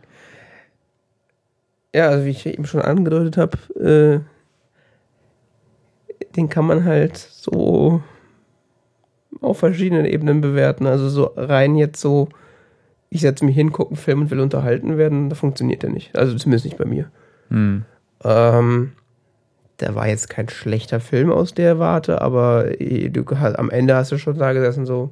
Ja, also wie ich eben schon angedeutet habe, äh, den kann man halt so auf verschiedenen Ebenen bewerten. Also so rein jetzt so, ich setze mich hin, gucke einen Film und will unterhalten werden, da funktioniert der nicht. Also zumindest nicht bei mir. Hm. Ähm, der war jetzt kein schlechter Film aus der Warte, aber äh, du, am Ende hast du schon da gesessen so.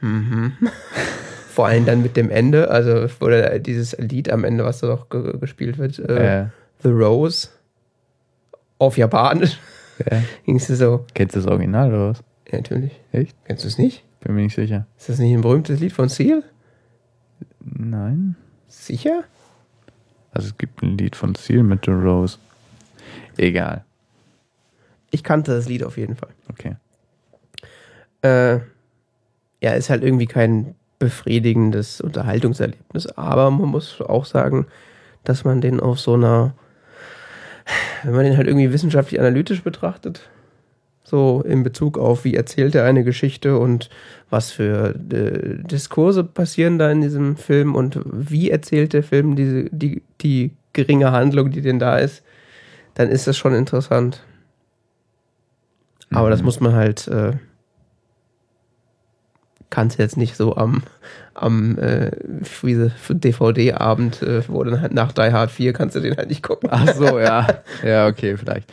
Mhm. Vor allem dann mit dem Ende, also oder dieses Lied am Ende, was da noch gespielt wird, äh, äh. The Rose auf Japanisch. Ja. Gingst du so. Kennst du das Original oder was? Ja, natürlich. Echt? Kennst du es nicht? Bin mir nicht sicher. Ist das nicht ein berühmtes Lied von Seal? Nein. Sicher? Also es gibt ein Lied von Seal mit The Rose. Egal. Ich kannte das Lied auf jeden Fall. Okay. Äh, ja, ist halt irgendwie kein befriedigendes Unterhaltungserlebnis, aber man muss auch sagen, dass man den auf so einer wenn man den halt irgendwie wissenschaftlich analytisch betrachtet, so in Bezug auf, wie erzählt er eine Geschichte und was für äh, Diskurse passieren da in diesem Film und wie erzählt der Film diese, die, die geringe Handlung, die denn da ist, dann ist das schon interessant. Aber mhm. das muss man halt äh, kannst jetzt nicht so am, am äh, DVD-Abend, äh, wo dann halt nach Die Hard 4 kannst du den halt nicht gucken. Ach so, ja. Ja, okay, vielleicht.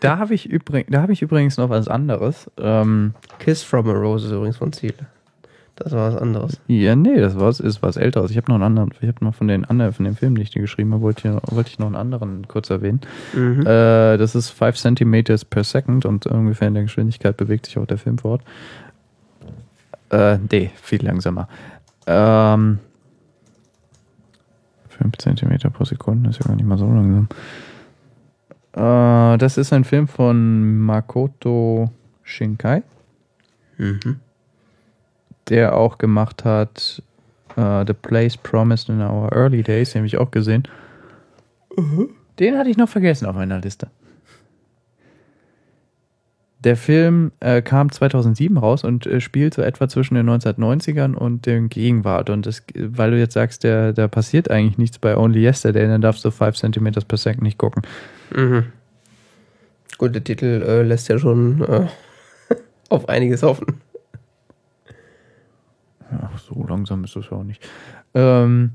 Da habe ich, übrig, hab ich übrigens noch was anderes. Ähm, Kiss from a Rose ist übrigens von Ziele. Das war was anderes. Ja, nee, das war, ist was älteres. Ich habe noch einen anderen, ich habe noch von den anderen, von dem Film, den ich dir geschrieben habe, wollte ich, wollte ich noch einen anderen kurz erwähnen. Mhm. Äh, das ist 5 cm per second und ungefähr in der Geschwindigkeit bewegt sich auch der Film fort. Äh, nee, viel langsamer. Ähm, 5 cm pro Sekunde ist ja gar nicht mal so langsam. Äh, das ist ein Film von Makoto Shinkai. Mhm. Der auch gemacht hat uh, The Place Promised in Our Early Days, den habe ich auch gesehen. Mhm. Den hatte ich noch vergessen auf meiner Liste. Der Film äh, kam 2007 raus und äh, spielt so etwa zwischen den 1990ern und dem Gegenwart. Und das, weil du jetzt sagst, der, da passiert eigentlich nichts bei Only Yesterday, dann darfst du 5 cm per Second nicht gucken. Mhm. Gut, der Titel äh, lässt ja schon äh, auf einiges hoffen. Ach, so langsam ist das auch nicht. Ähm,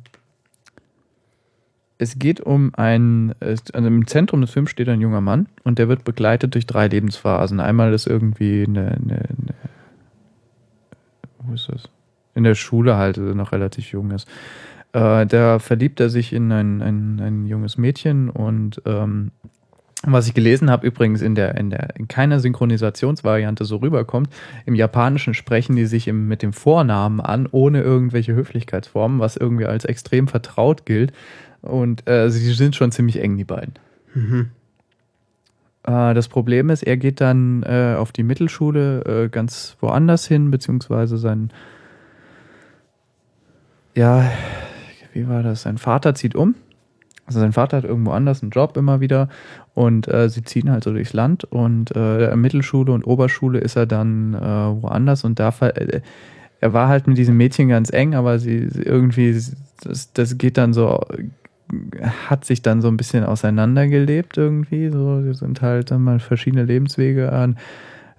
es geht um ein, also im Zentrum des Films steht ein junger Mann und der wird begleitet durch drei Lebensphasen. Einmal ist irgendwie eine, eine, eine wo ist das? In der Schule halt, also noch relativ jung ist. Äh, da verliebt er sich in ein, ein, ein junges Mädchen und ähm, Was ich gelesen habe, übrigens in der, in der in keiner Synchronisationsvariante so rüberkommt. Im Japanischen sprechen die sich im, mit dem Vornamen an, ohne irgendwelche Höflichkeitsformen, was irgendwie als extrem vertraut gilt. Und äh, sie sind schon ziemlich eng, die beiden. Mhm. Äh, das Problem ist, er geht dann äh, auf die Mittelschule äh, ganz woanders hin, beziehungsweise sein, ja, wie war das? Sein Vater zieht um. Also sein Vater hat irgendwo anders einen Job immer wieder und äh, sie ziehen halt so durchs Land und äh, Mittelschule und Oberschule ist er dann äh, woanders und da äh, er war halt mit diesem Mädchen ganz eng, aber sie, sie irgendwie das, das geht dann so hat sich dann so ein bisschen auseinandergelebt irgendwie. So, wir sind halt dann mal verschiedene Lebenswege an,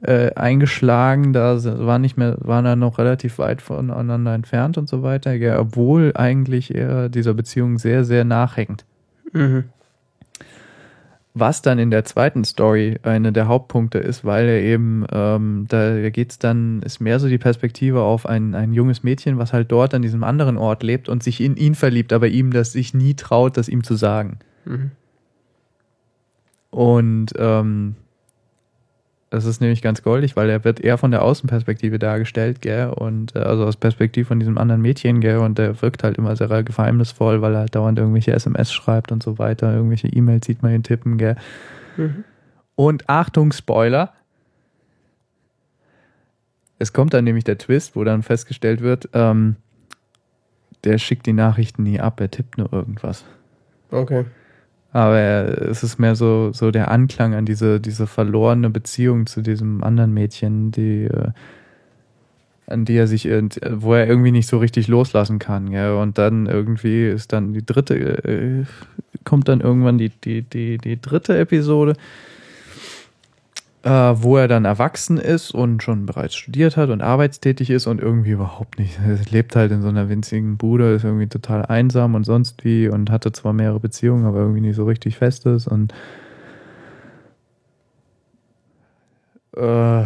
äh, eingeschlagen. Da war nicht mehr, waren dann noch relativ weit voneinander entfernt und so weiter. Ja, obwohl eigentlich er dieser Beziehung sehr, sehr nachhängt. Mhm was dann in der zweiten Story eine der Hauptpunkte ist, weil er eben, ähm, da geht's dann, ist mehr so die Perspektive auf ein, ein junges Mädchen, was halt dort an diesem anderen Ort lebt und sich in ihn verliebt, aber ihm das sich nie traut, das ihm zu sagen. Mhm. Und ähm, das ist nämlich ganz goldig, weil er wird eher von der Außenperspektive dargestellt, gell, und äh, also aus Perspektive von diesem anderen Mädchen, gell, und der wirkt halt immer sehr geheimnisvoll, weil er halt dauernd irgendwelche SMS schreibt und so weiter, irgendwelche E-Mails sieht man ihn tippen, gell. Mhm. Und Achtung, Spoiler. Es kommt dann nämlich der Twist, wo dann festgestellt wird, ähm, der schickt die Nachrichten nie ab, er tippt nur irgendwas. Okay. Aber es ist mehr so, so der Anklang an diese, diese verlorene Beziehung zu diesem anderen Mädchen, die, äh, an die er sich, wo er irgendwie nicht so richtig loslassen kann. Ja? Und dann irgendwie ist dann die dritte, äh, kommt dann irgendwann die, die, die, die dritte Episode äh, wo er dann erwachsen ist und schon bereits studiert hat und arbeitstätig ist und irgendwie überhaupt nicht. Er lebt halt in so einer winzigen Bude, ist irgendwie total einsam und sonst wie und hatte zwar mehrere Beziehungen, aber irgendwie nicht so richtig festes und äh,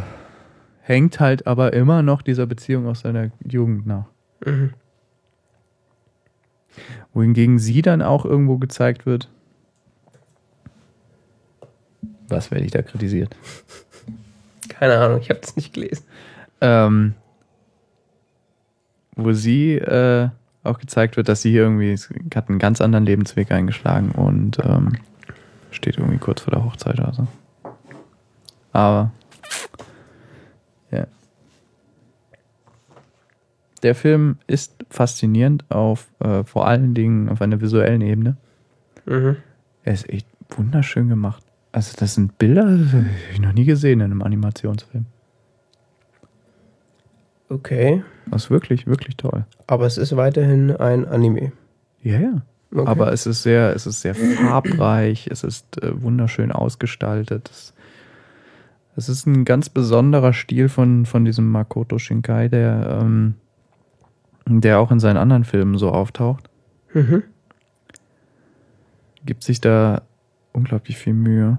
hängt halt aber immer noch dieser Beziehung aus seiner Jugend nach. Mhm. Wohingegen sie dann auch irgendwo gezeigt wird, was werde ich da kritisiert? Keine Ahnung, ich habe das nicht gelesen. Ähm, wo sie äh, auch gezeigt wird, dass sie irgendwie hat einen ganz anderen Lebensweg eingeschlagen und ähm, steht irgendwie kurz vor der Hochzeit oder so. Aber ja. Der Film ist faszinierend auf äh, vor allen Dingen auf einer visuellen Ebene. Mhm. Er ist echt wunderschön gemacht. Also, das sind Bilder, das habe ich noch nie gesehen in einem Animationsfilm. Okay. Das ist wirklich, wirklich toll. Aber es ist weiterhin ein Anime. Ja, ja. Okay. Aber es ist sehr, es ist sehr farbreich, es ist äh, wunderschön ausgestaltet. Es, es, ist ein ganz besonderer Stil von, von diesem Makoto Shinkai, der, ähm, der auch in seinen anderen Filmen so auftaucht. Mhm. Gibt sich da unglaublich viel Mühe.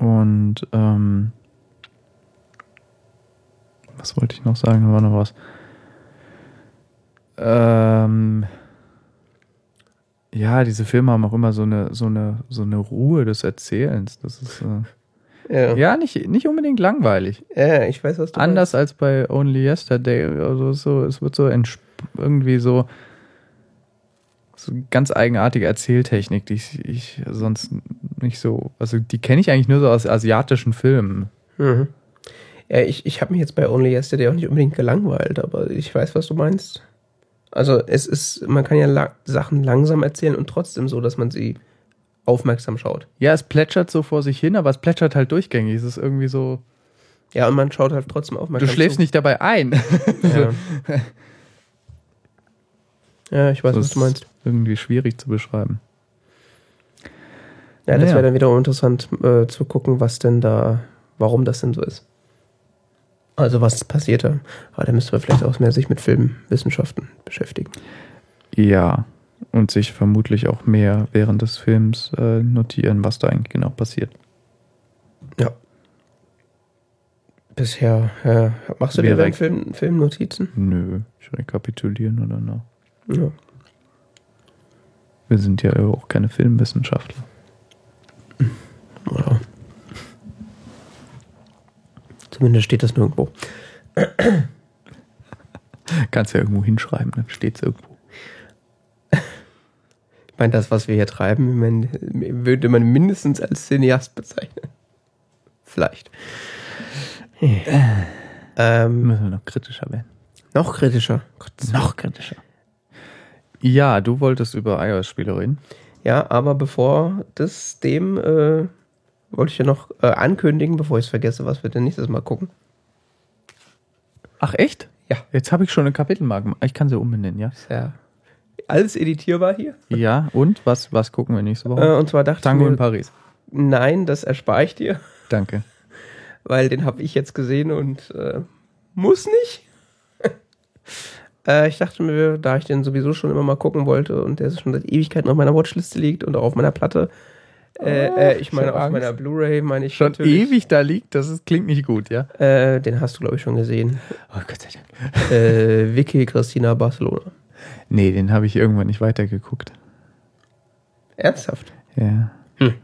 Und ähm, was wollte ich noch sagen? Da war noch was. Ähm, ja, diese Filme haben auch immer so eine, so eine, so eine Ruhe des Erzählens. Das ist äh, Ja. ja nicht, nicht unbedingt langweilig. ja, ich weiß, was du Anders als bei Only Yesterday. Also so, es wird so irgendwie so, so ganz eigenartige Erzähltechnik, die ich, ich sonst nicht so. Also die kenne ich eigentlich nur so aus asiatischen Filmen. Mhm. Ja, ich, ich habe mich jetzt bei Only Yesterday auch nicht unbedingt gelangweilt, aber ich weiß, was du meinst. Also es ist, man kann ja la Sachen langsam erzählen und trotzdem so, dass man sie aufmerksam schaut. Ja, es plätschert so vor sich hin, aber es plätschert halt durchgängig. Es ist irgendwie so. Ja, und man schaut halt trotzdem Du aufmerksam schläfst zu. nicht dabei ein. Ja. ja, ich weiß, Das was du meinst. irgendwie schwierig zu beschreiben. Ja, das Naja. wäre dann wiederum interessant äh, zu gucken, was denn da, warum das denn so ist. Also was passiert da. Aber da müsste man vielleicht auch mehr sich mit Filmwissenschaften beschäftigen. Ja. Und sich vermutlich auch mehr während des Films äh, notieren, was da eigentlich genau passiert. Ja. Bisher, ja. Machst du dir Wäre- beim Film, Filmnotizen? Nö, ich rekapitulieren oder noch. Ja. Wir sind ja auch keine Filmwissenschaftler. Oder? Zumindest steht das nirgendwo. Kannst ja irgendwo hinschreiben, ne? dann steht es irgendwo. Ich meine, das, was wir hier treiben, würde man mindestens als Cineast bezeichnen. Vielleicht. ähm, Müssen wir noch kritischer werden. Noch kritischer. Gott, noch kritischer. Ja, du wolltest über iOS-Spiele reden. Ja, aber bevor das dem äh, wollte ich ja noch äh, ankündigen, bevor ich es vergesse, was wir denn nächstes Mal gucken. Ach, echt? Ja. Jetzt habe ich schon eine Kapitelmarke. Ich kann sie umbenennen, ja? Ja alles editierbar hier. Ja, und was, was gucken wir nächste Woche? Äh, und zwar dachte Tango ich in mir, Paris. nein, das erspare ich dir, Danke. weil den habe ich jetzt gesehen und äh, muss nicht. äh, ich dachte mir, da ich den sowieso schon immer mal gucken wollte und der schon seit Ewigkeiten auf meiner Watchliste liegt und auch auf meiner Platte, äh, äh, ich ich meine hab auf Angst. meiner Blu-ray, meine ich Schon ewig da liegt, das ist, klingt nicht gut, ja? Äh, den hast du, glaube ich, schon gesehen. Oh Gott sei Dank. äh, Vicky Christina Barcelona. Nee, den habe ich irgendwann nicht weitergeguckt. Ernsthaft? Ja. Hm.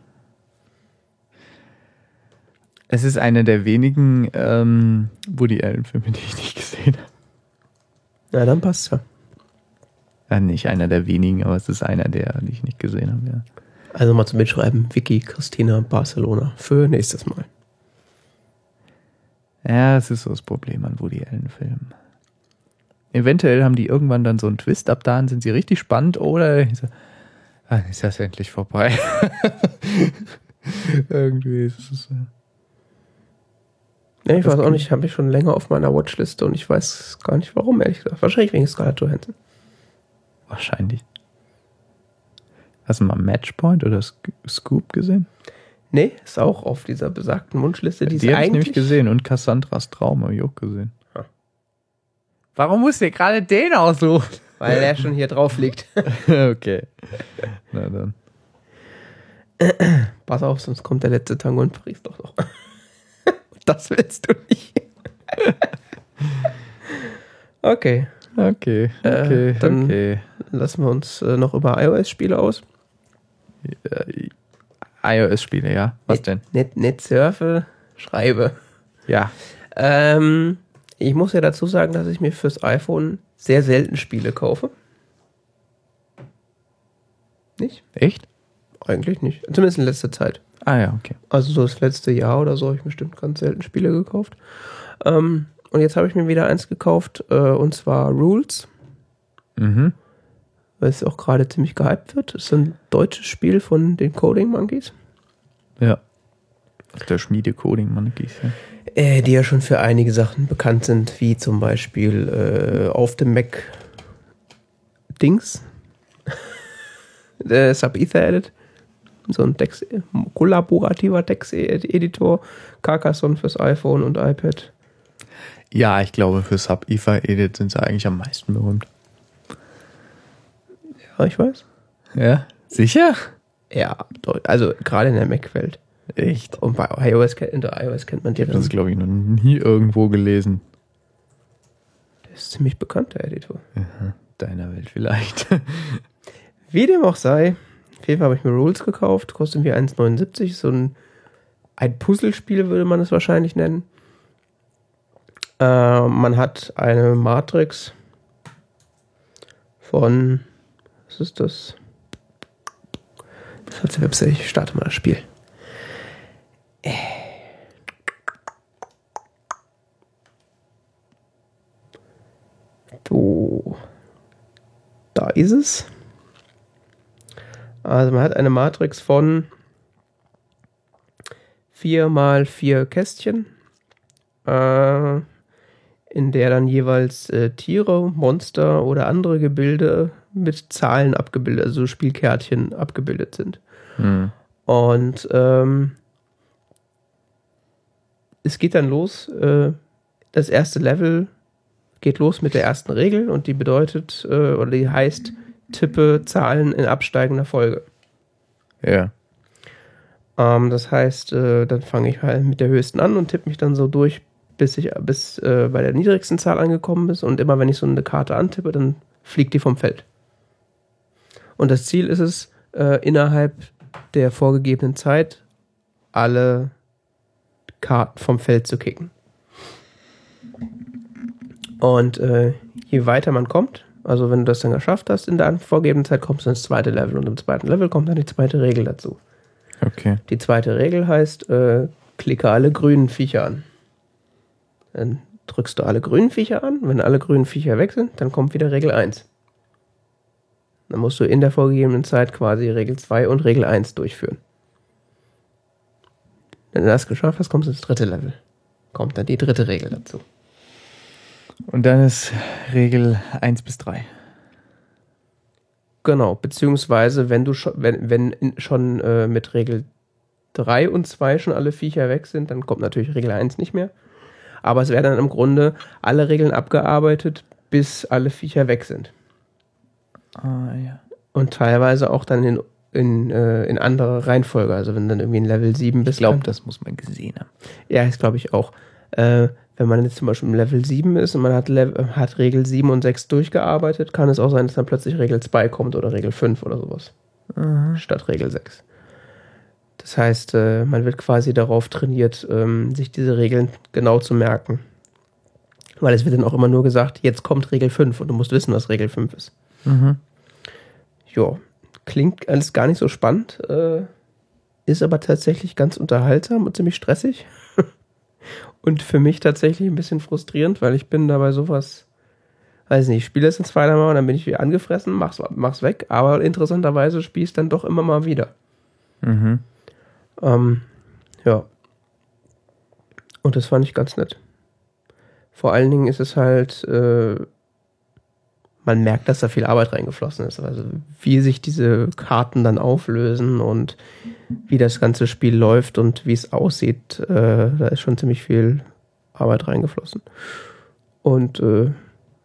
Es ist einer der wenigen ähm, Woody Allen-Filme, die ich nicht gesehen habe. Na, dann passt's ja. Ja, nicht einer der wenigen, aber es ist einer der, die ich nicht gesehen habe, ja. Also mal zum Mitschreiben, Vicky Christina Barcelona für nächstes Mal. Ja, es ist so das Problem an Woody Allen-Filmen. Eventuell haben die irgendwann dann so einen Twist, ab dahin sind sie richtig spannend oder ah, ist das endlich vorbei. Irgendwie ist es. Ja, ich Das weiß auch nicht, habe ich schon länger auf meiner Watchliste und ich weiß gar nicht warum, ehrlich gesagt. Wahrscheinlich wegen Scarlett Johansson. Wahrscheinlich. Hast du mal Matchpoint oder Sc- Scoop gesehen? Nee, ist auch auf dieser besagten Wunschliste, die, Die, habe ich nämlich gesehen und Cassandras Traum habe ich auch gesehen. Ah. Warum musst du dir gerade den aussuchen? weil er schon hier drauf liegt. okay. Na dann. Pass auf, sonst kommt der letzte Tango in Paris doch noch. das willst du nicht. okay, Okay, Äh, okay, dann- okay. lassen wir uns äh, noch über iOS-Spiele aus. Äh, iOS-Spiele, ja. Was denn? Net, net surfe, schreibe. Ja. Ähm, ich muss ja dazu sagen, dass ich mir fürs iPhone sehr selten Spiele kaufe. Nicht? Echt? Eigentlich nicht. Zumindest in letzter Zeit. Ah ja, okay. Also so das letzte Jahr oder so habe ich bestimmt ganz selten Spiele gekauft. Ähm, und jetzt habe ich mir wieder eins gekauft, äh, und zwar Rules, Mhm. Weil es auch gerade ziemlich gehypt wird. Es ist ein deutsches Spiel von den Coding Monkeys, Ja. Der Schmiede Coding Monkeys, ja. äh, die ja schon für einige Sachen bekannt sind, wie zum Beispiel äh, auf dem Mac Dings, der Sub Ether Edit, so ein Text, kollaborativer Texteditor, Carcassonne fürs iPhone und iPad. Ja, ich glaube, für Sub-IFA-Edit sind sie eigentlich am meisten berühmt. Ich weiß. Ja? Sicher? Ja, also gerade in der Mac-Welt. Echt? Und bei iOS, kennt- in der iOS kennt man die. Ich habe das, glaube ich, noch nie irgendwo gelesen. Der ist ziemlich bekannt, der Editor. Deiner Welt vielleicht. Wie dem auch sei, auf jeden Fall habe ich mir Rules gekauft, kostet mir 1,79. So ein, ein Puzzlespiel würde man es wahrscheinlich nennen. Äh, man hat eine Matrix von, was ist das? Was hat die Website? Ich starte mal das Spiel. So. Da ist es. Also man hat eine Matrix von 4 mal 4 Kästchen, äh, in der dann jeweils äh, Tiere, Monster oder andere Gebilde mit Zahlen abgebildet, also Spielkärtchen abgebildet sind. hm. Und ähm, es geht dann los. Äh, das erste Level geht los mit der ersten Regel und die bedeutet, äh, oder die heißt, tippe Zahlen in absteigender Folge. Ja. Ähm, das heißt, äh, dann fange ich halt mit der höchsten an und tippe mich dann so durch, bis ich bis äh, bei der niedrigsten Zahl angekommen ist. Und immer wenn ich so eine Karte antippe, dann fliegt die vom Feld. Und das Ziel ist es, äh, innerhalb der vorgegebenen Zeit alle Karten vom Feld zu kicken. Und äh, je weiter man kommt, also wenn du das dann geschafft hast in der vorgegebenen Zeit, kommst du ins zweite Level und im zweiten Level kommt dann die zweite Regel dazu. Okay. Die zweite Regel heißt, äh, klicke alle grünen Viecher an. Dann drückst du alle grünen Viecher an. Wenn alle grünen Viecher weg sind, dann kommt wieder Regel 1. Dann musst du in der vorgegebenen Zeit quasi Regel 2 und Regel 1 durchführen. Wenn du das geschafft hast, kommst du ins dritte Level. Kommt dann die dritte Regel dazu. Und dann ist Regel 1 bis 3. Genau, beziehungsweise wenn du schon, wenn, wenn schon äh, mit Regel 3 und 2 schon alle Viecher weg sind, dann kommt natürlich Regel 1 nicht mehr. Aber es werden dann im Grunde alle Regeln abgearbeitet, bis alle Viecher weg sind. Ah, ja. Und teilweise auch dann in, in, äh, in andere Reihenfolge. Also wenn dann irgendwie in Level 7 bist. Ich glaube, das muss man gesehen haben. Ja, das glaube ich auch. Äh, wenn man jetzt zum Beispiel im Level 7 ist und man hat, Level, hat Regel 7 und 6 durchgearbeitet, kann es auch sein, dass dann plötzlich Regel 2 kommt oder Regel 5 oder sowas. Mhm. Statt Regel 6. Das heißt, äh, man wird quasi darauf trainiert, ähm, sich diese Regeln genau zu merken. Weil es wird dann auch immer nur gesagt, jetzt kommt Regel 5 und du musst wissen, was Regel 5 ist. Mhm. Ja, klingt alles gar nicht so spannend, äh, ist aber tatsächlich ganz unterhaltsam und ziemlich stressig. und für mich tatsächlich ein bisschen frustrierend, weil ich bin dabei sowas, weiß nicht, ich spiele es in zweimal und dann bin ich wieder angefressen, mach's, mach's weg, aber interessanterweise spiele ich es dann doch immer mal wieder. Mhm. Ähm, ja. Und das fand ich ganz nett. Vor allen Dingen ist es halt, äh, man merkt, dass da viel Arbeit reingeflossen ist. Also wie sich diese Karten dann auflösen und wie das ganze Spiel läuft und wie es aussieht, äh, da ist schon ziemlich viel Arbeit reingeflossen. Und äh,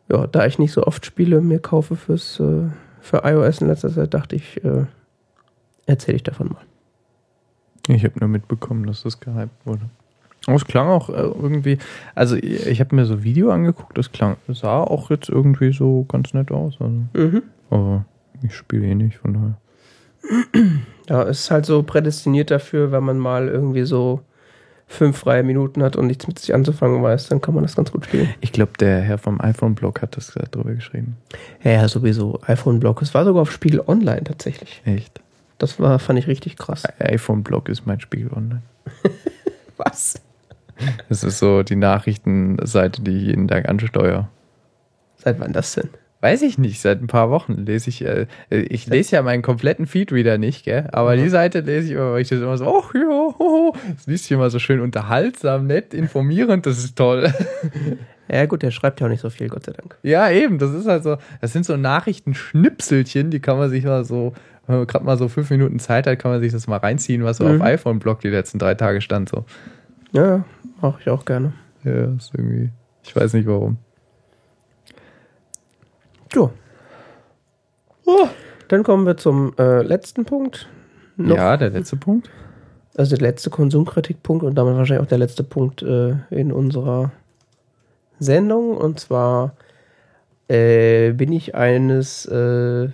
ja, da ich nicht so oft Spiele mir kaufe fürs äh, für iOS in letzter Zeit, dachte ich, äh, erzähle ich davon mal. Ich habe nur mitbekommen, dass das gehypt wurde. Aber es klang auch äh, irgendwie, also ich, habe mir so Video angeguckt, das klang, sah auch jetzt irgendwie so ganz nett aus. Also. Mhm. Aber ich spiele eh nicht, von daher. Ja, es ist halt so prädestiniert dafür, wenn man mal irgendwie so fünf freie Minuten hat und nichts mit sich anzufangen weiß, dann kann man das ganz gut spielen. Ich glaube, der Herr vom iPhone-Blog hat das drüber geschrieben. Ja, ja sowieso. iPhone-Blog. Es war sogar auf Spiegel Online tatsächlich. Echt? Das war, fand ich richtig krass. iPhone-Blog ist mein Spiegel online. Was? Das ist so die Nachrichtenseite, die ich jeden Tag ansteuere. Seit wann das denn? Weiß ich nicht, seit ein paar Wochen lese ich, äh, ich lese ja meinen kompletten Feedreader nicht, gell? Aber die Seite lese ich immer, weil ich das immer so, oh ja, oh, oh. das liest sich immer so schön unterhaltsam, nett, informierend, das ist toll. Ja gut, der schreibt ja auch nicht so viel, Gott sei Dank. Ja, eben, das ist halt so, das sind so Nachrichtenschnipselchen, die kann man sich mal so, wenn man gerade mal so fünf Minuten Zeit hat, kann man sich das mal reinziehen, was so Mhm. auf iPhone-Blog die letzten drei Tage stand, so. Ja, mache ich auch gerne. Ja, ist irgendwie, ich weiß nicht warum. Jo. Dann kommen wir zum äh, letzten Punkt. Noch, Ja, der letzte Punkt. Also der letzte Konsumkritikpunkt und damit wahrscheinlich auch der letzte Punkt äh, in unserer Sendung. Und zwar äh, bin ich eines äh,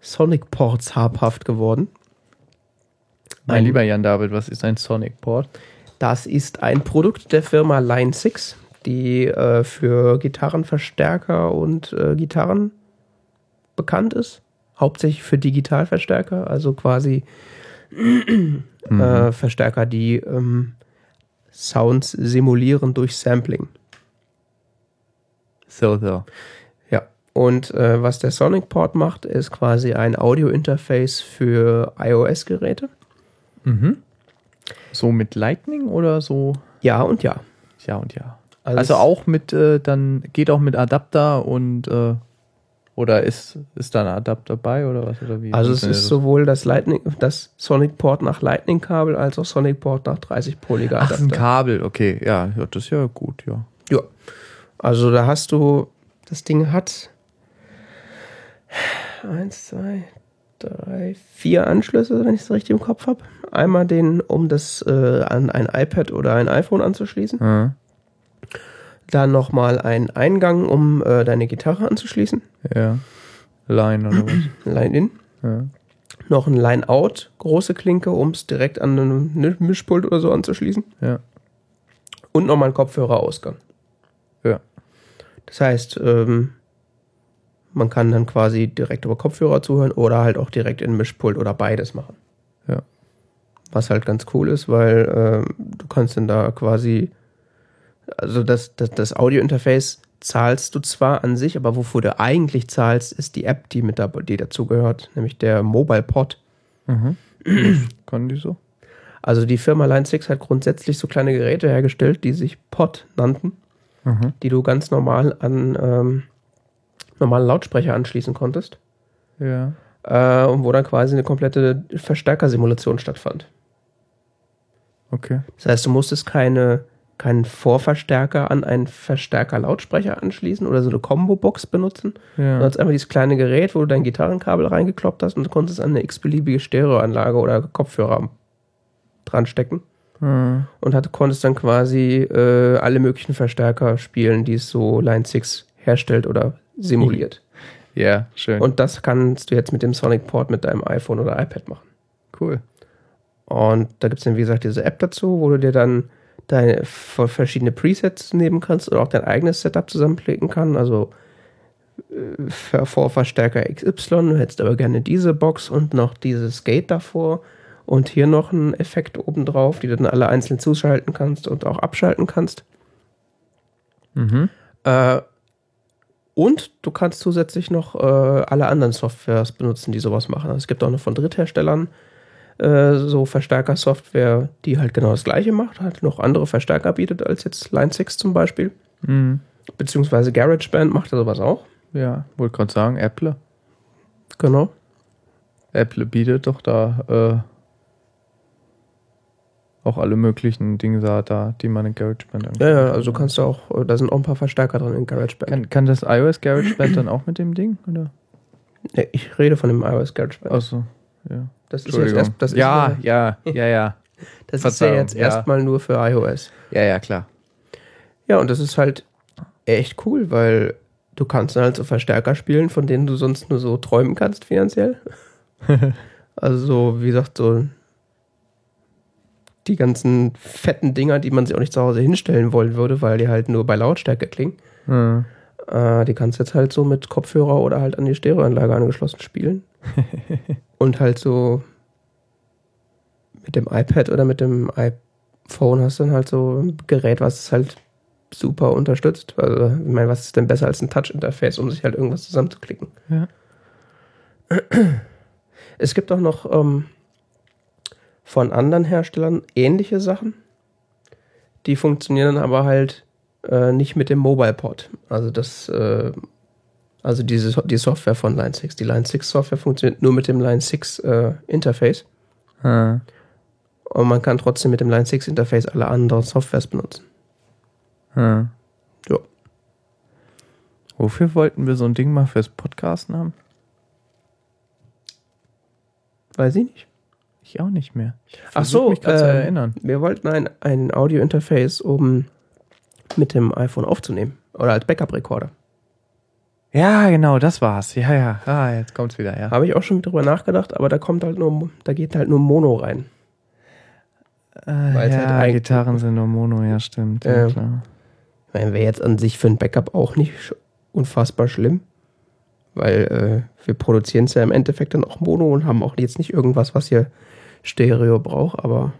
Sonic-Ports habhaft geworden. Mein Ein- lieber Jan David, was ist ein Sonic Port? Das ist ein Produkt der Firma Line 6, die äh, für Gitarrenverstärker und äh, Gitarren bekannt ist. Hauptsächlich für Digitalverstärker, also quasi äh, Verstärker, die ähm, Sounds simulieren durch Sampling. So, so. Ja. Und äh, was der Sonic Port macht, ist quasi ein Audio-Interface für iOS-Geräte. Mhm. So mit Lightning oder so? Ja und ja. Ja und ja. Also Also, auch mit, äh, dann geht auch mit Adapter und äh, oder ist, ist da ein Adapter bei oder was? Oder wie Also es ist das? sowohl das Lightning, das Sonic Port nach Lightning Kabel als auch Sonic Port nach 30 Polyger Ach, ist ein Adapter. Kabel, okay. Ja, ja, das ist ja gut, ja. Ja. Also da hast du, das Ding hat eins, zwei, drei, vier Anschlüsse, wenn ich es richtig im Kopf habe. Einmal den, um das äh, an ein iPad oder ein iPhone anzuschließen. Ja. Dann nochmal einen Eingang, um äh, deine Gitarre anzuschließen. ja. Line oder was? Line-In. ja. Noch ein Line-Out, große Klinke, um es direkt an einem Mischpult oder so anzuschließen. Ja. Und nochmal ein Kopfhörerausgang. Das heißt, ähm, man kann dann quasi direkt über Kopfhörer zuhören oder halt auch direkt in Mischpult oder beides machen. Ja. Was halt ganz cool ist, weil ähm, du kannst dann da quasi, also das, das, das Audio-Interface zahlst du zwar an sich, aber wofür du eigentlich zahlst, ist die App, die mit da, die dazugehört, nämlich der Mobile Pod. Mhm. Können die so? Also die Firma Line 6 hat grundsätzlich so kleine Geräte hergestellt, die sich Pod nannten, Mhm. die du ganz normal an ähm, normalen Lautsprecher anschließen konntest. Ja. Äh, und wo dann quasi eine komplette Verstärkersimulation stattfand. Okay. Das heißt, du musstest keine, keinen Vorverstärker an einen Verstärker-Lautsprecher anschließen oder so eine Combo-Box benutzen. Du Ja. hast einfach dieses kleine Gerät, wo du dein Gitarrenkabel reingekloppt hast und du konntest an eine x-beliebige Stereoanlage oder Kopfhörer dran stecken. Mhm. und hat, konntest dann quasi äh, alle möglichen Verstärker spielen, die es so Line 6 herstellt oder simuliert. Ja, schön. Und das kannst du jetzt mit dem Sonic Port mit deinem iPhone oder iPad machen. cool. Und da gibt es dann, wie gesagt, diese App dazu, wo du dir dann deine verschiedene Presets nehmen kannst oder auch dein eigenes Setup zusammenklicken kann. Also äh, Vorverstärker XY, du hättest aber gerne diese Box und noch dieses Gate davor und hier noch einen Effekt obendrauf, die du dann alle einzeln zuschalten kannst und auch abschalten kannst. Mhm. Äh, und du kannst zusätzlich noch äh, alle anderen Softwares benutzen, die sowas machen. Also es gibt auch noch von Drittherstellern äh, so Verstärker-Software, die halt genau das gleiche macht, halt noch andere Verstärker bietet als jetzt Line 6 zum Beispiel. Mhm. Beziehungsweise GarageBand macht ja sowas auch. Ja, wollte gerade sagen, Apple. Genau. Apple bietet doch da äh, auch alle möglichen Dinge da, da die man in GarageBand Ja, ja, also kannst du auch, äh, da sind auch ein paar Verstärker drin in GarageBand. Kann, kann das iOS GarageBand dann auch mit dem Ding? Oder? Nee, ich rede von dem iOS GarageBand. Achso, ja. das ist jetzt erst, das ist ja, ja, ja, ja. das ist ja Verzeihung, jetzt ja. erstmal nur für iOS. Ja, ja, klar. Ja, und das ist halt echt cool, weil du kannst dann halt so Verstärker spielen, von denen du sonst nur so träumen kannst finanziell. also so, wie gesagt, so die ganzen fetten Dinger, die man sich auch nicht zu Hause hinstellen wollen würde, weil die halt nur bei Lautstärke klingen. Mhm. Äh, die kannst du jetzt halt so mit Kopfhörer oder halt an die Stereoanlage angeschlossen spielen. und halt so mit dem iPad oder mit dem iPhone hast du dann halt so ein Gerät, was es halt super unterstützt. Also, ich meine, was ist denn besser als ein Touch-Interface, um sich halt irgendwas zusammenzuklicken? Ja. Es gibt auch noch ähm, von anderen Herstellern ähnliche Sachen. Die funktionieren aber halt äh, nicht mit dem Mobile Pod. Also das, äh, also diese, die Software von Line 6. Die Line 6 Software funktioniert nur mit dem Line 6 äh, Interface. Ah, Und man kann trotzdem mit dem Line 6 Interface alle anderen Softwares benutzen. ah. Ja. Wofür wollten wir so ein Ding mal fürs Podcasten haben? Weiß ich nicht. Ich auch nicht mehr. Ich Ach so, mich gerade zu ähm, erinnern. Wir wollten ein, ein Audio-Interface, um mit dem iPhone aufzunehmen. Oder als Backup-Recorder. Ja, genau, das war's. Ja, ja. Ah, jetzt kommt's wieder, ja. Habe ich auch schon drüber nachgedacht, aber da kommt halt nur, da geht halt nur Mono rein. Äh, ja, halt Gitarren sind nur Mono, ja, stimmt. Ja, Ja. klar. Ich meine, wäre jetzt an sich für ein Backup auch nicht unfassbar schlimm. Weil äh, wir produzieren es ja im Endeffekt dann auch Mono und haben auch jetzt nicht irgendwas, was hier Stereo braucht, aber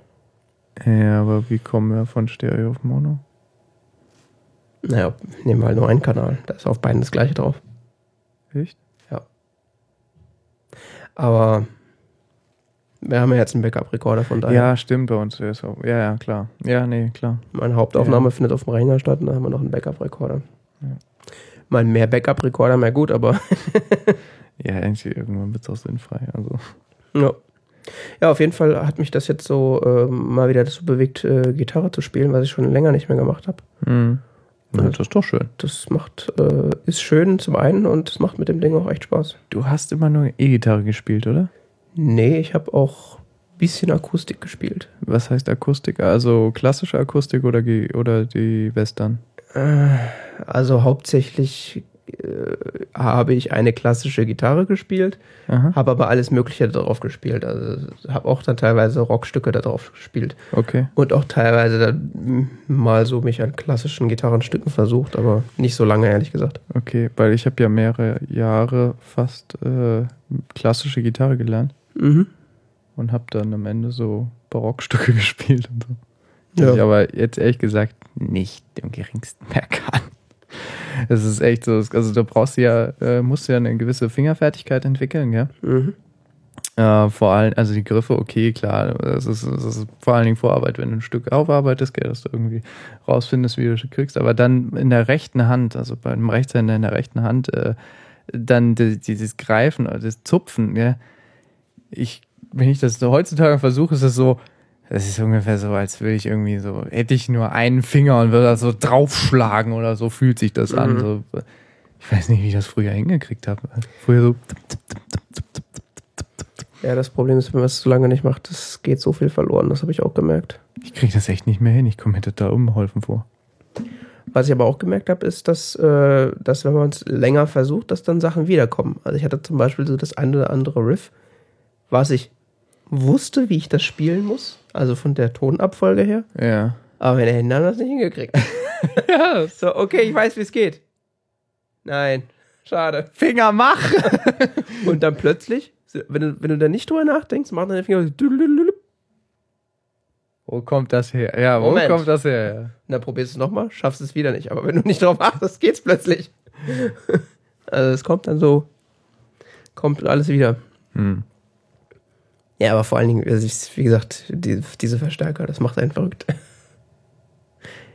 Ja, aber wie kommen wir von Stereo auf Mono? naja, nehmen wir halt nur einen Kanal. Da ist auf beiden das gleiche drauf. Echt? Aber wir haben ja jetzt einen Backup-Recorder, von daher. Ja, stimmt bei uns. ist auch- Ja, ja, klar. Ja, nee, klar. Meine Hauptaufnahme findet auf dem Rechner statt und dann haben wir noch einen Backup-Recorder. Ja. Mal mehr Backup-Recorder, mehr gut, aber Ja, irgendwie irgendwann wird's auch sinnfrei. Also. ja. Ja, auf jeden Fall hat mich das jetzt so ähm, mal wieder dazu bewegt, äh, Gitarre zu spielen, was ich schon länger nicht mehr gemacht habe. Mhm. Ja, das ist doch schön. Das macht, äh, ist schön zum einen und es macht mit dem Ding auch echt Spaß. Du hast immer nur E-Gitarre gespielt, oder? Nee, ich habe auch ein bisschen Akustik gespielt. Was heißt Akustik? Also klassische Akustik oder, oder die Western? Äh, also hauptsächlich äh, habe ich eine klassische Gitarre gespielt, habe aber alles Mögliche darauf gespielt. Also habe auch dann teilweise Rockstücke darauf gespielt Okay. und auch teilweise dann mal so mich an klassischen Gitarrenstücken versucht, aber nicht so lange, ehrlich gesagt. Okay, weil ich habe ja mehrere Jahre fast äh, klassische Gitarre gelernt Mhm. und habe dann am Ende so Barockstücke gespielt und so. Ja. Ich aber jetzt ehrlich gesagt nicht im geringsten mehr kann. Es ist echt so, also da brauchst du ja, äh, musst du ja eine gewisse Fingerfertigkeit entwickeln, gell? Mhm. Äh, vor allem, also die Griffe, okay, klar, das ist, das ist vor allen Dingen Vorarbeit, wenn du ein Stück aufarbeitest, gell, dass du irgendwie rausfindest, wie du es kriegst, aber dann in der rechten Hand, also beim Rechtshänder in der rechten Hand, äh, dann die- dieses Greifen oder das Zupfen, gell, ich, wenn ich das so heutzutage versuche, ist es so, das ist ungefähr so, als würde ich irgendwie so, hätte ich nur einen Finger und würde da so draufschlagen oder so fühlt sich das an. Mhm. So, ich weiß nicht, wie ich das früher hingekriegt habe. Früher so, Ja, das Problem ist, wenn man es so lange nicht macht, es geht so viel verloren. Das habe ich auch gemerkt. ich kriege das echt nicht mehr hin. Ich komme mir total unbeholfen vor. Was ich aber auch gemerkt habe, ist, dass, äh, dass wenn man es länger versucht, dass dann Sachen wiederkommen. Also ich hatte zum Beispiel so das eine oder andere Riff, was ich wusste, wie ich das spielen muss, also von der Tonabfolge her, Ja. aber meine Hände haben das nicht hingekriegt. ja. so, okay, ich weiß, wie es geht. Nein, schade. Finger mach! Und dann plötzlich, wenn du, wenn du da nicht drüber nachdenkst, machen deine Finger. Wo kommt das her? Ja, wo Moment. kommt das her? Ja. Dann probierst du es nochmal, schaffst es wieder nicht. Aber wenn du nicht drauf achtest, geht's plötzlich. also es kommt dann so, kommt alles wieder. Hm. Ja, aber vor allen Dingen, also ich, wie gesagt, die, diese Verstärker, das macht einen verrückt.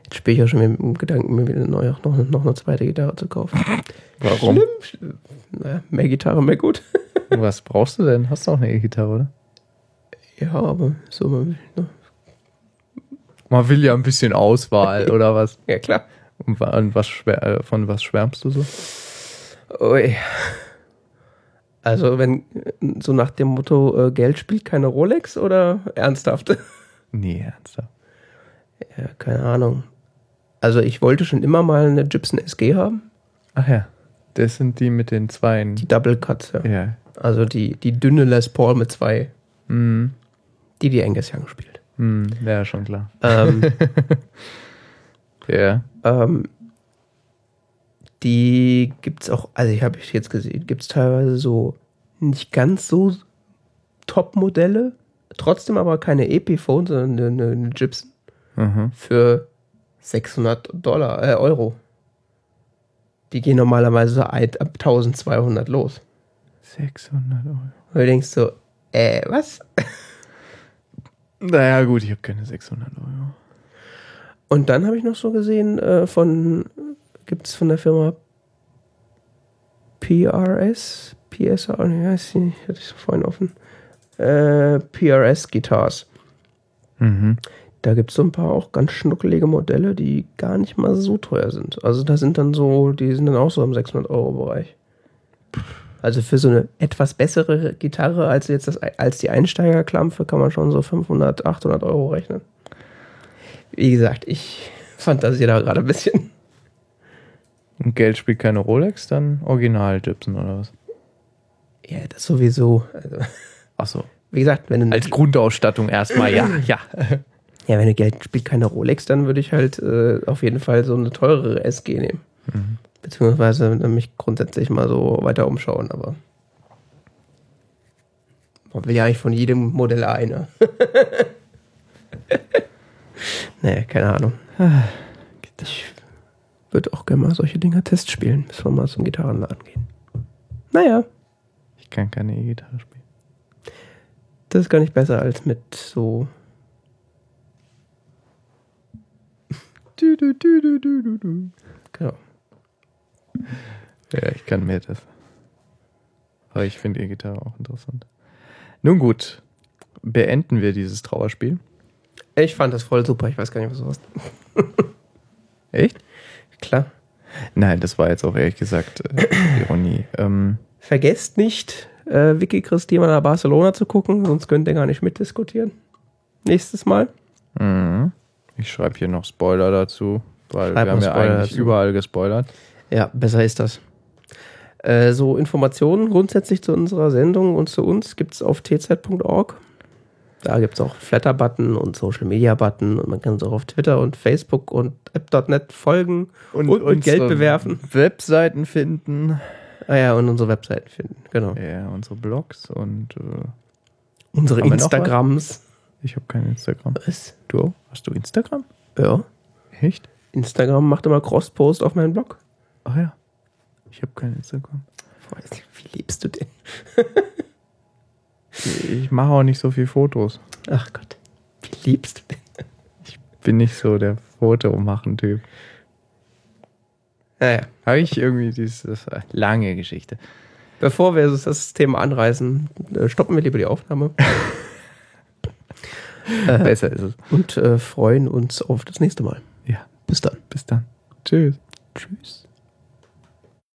Jetzt spiele ich auch schon mit dem Gedanken, mir wieder neu, noch, noch eine zweite Gitarre zu kaufen. Warum? Schlimm, schlimm. Naja, mehr Gitarre, mehr gut. Was brauchst du denn? Hast du auch eine E-Gitarre, oder? Ja, aber so, man will, ne? Man will ja ein bisschen Auswahl, oder was? Ja, klar. Und wa- und was äh, von was schwärmst du so? Ui. Also, wenn so nach dem Motto, äh, Geld spielt keine Rolex oder ernsthaft? Nee, ernsthaft. Ja, keine Ahnung. Also, ich wollte schon immer mal eine Gibson SG haben. Ach ja, das sind die mit den Zweien. Die Double Cuts, ja. Ja. Also die, die dünne Les Paul mit zwei, Hm. die die Angus Young spielt. Hm. Ja, schon klar. Ähm, Ja. ähm, die gibt's auch, also ich habe ich jetzt gesehen, gibt's teilweise so nicht ganz so Top-Modelle, trotzdem aber keine Epiphone, sondern eine, eine Gibson Mhm. für 600 Dollar, äh, Euro. Die gehen normalerweise so ab 1200 los. 600 Euro. Und du denkst so, äh, was? Naja, gut, ich habe keine 600 Euro. Und dann habe ich noch so gesehen äh, von, gibt es von der Firma PRS? PSR? Nee, weiß ich nicht, hatte ich vorhin offen. Äh, PRS Guitars. Mhm. Da gibt es so ein paar auch ganz schnuckelige Modelle, die gar nicht mal so teuer sind. Also da sind dann so, die sind dann auch so im 600 Euro Bereich. Also für so eine etwas bessere Gitarre als jetzt das, als die Einsteigerklampfe kann man schon so 500, 800 Euro rechnen. Wie gesagt, ich fantasiere da gerade ein bisschen. Und Geld spielt keine Rolex, dann Original Gibson oder was? Ja, das sowieso. Also, Ach so. wie gesagt, wenn du, Als Grundausstattung erstmal, ja, ja. ja, wenn du Geld spielt keine Rolex, dann würde ich halt äh, auf jeden Fall so eine teurere SG nehmen. Mhm. Beziehungsweise mich grundsätzlich mal so weiter umschauen, aber man will ja eigentlich von jedem Modell eine. naja, keine Ahnung. Ich würde auch gerne mal solche Dinger Test spielen, bis wir mal zum Gitarrenladen gehen. Naja, Ich kann keine E-Gitarre spielen. das ist gar nicht besser als mit so. Du, du, du, du, du, du. Genau. Ja, ich kann mir das. Aber ich finde E-Gitarre auch interessant. Nun gut, beenden wir dieses Trauerspiel. Ich fand das voll super. Ich weiß gar nicht, was du hast. Echt? Klar. Nein, das war jetzt auch ehrlich gesagt äh, Ironie. Ähm, Vergesst nicht, äh, Vicky Christina nach Barcelona zu gucken, sonst könnt ihr gar nicht mitdiskutieren. Nächstes Mal. mhm. ich schreibe hier noch Spoiler dazu, weil Schreib wir haben ja eigentlich dazu. überall gespoilert. Ja, besser ist das. Äh, so Informationen grundsätzlich zu unserer Sendung und zu uns gibt es auf tz.org. Da gibt es auch Flatter-Button und Social-Media-Button und man kann uns auch auf Twitter und Facebook und app.net folgen und, und mit Geld bewerfen. Webseiten finden. Ah ja, und unsere Webseiten finden, genau. Ja, unsere Blogs und äh, Unsere? Instagrams. ich habe kein Instagram. Was? Du auch? Hast du Instagram? Ja. Echt? Instagram macht immer Cross-Post auf meinen Blog. Ach ja. Ich habe kein Instagram. Wie liebst du den? Ich mache auch nicht so viel Fotos. Ach Gott. Wie liebst du den? Bin nicht so der Fotomachen-Typ. Naja. Habe ich irgendwie diese lange Geschichte. Bevor wir das Thema anreißen, äh, stoppen wir lieber die Aufnahme Besser ist es. und äh, freuen uns auf das nächste Mal. Ja. Bis dann. Bis dann. Tschüss. Tschüss.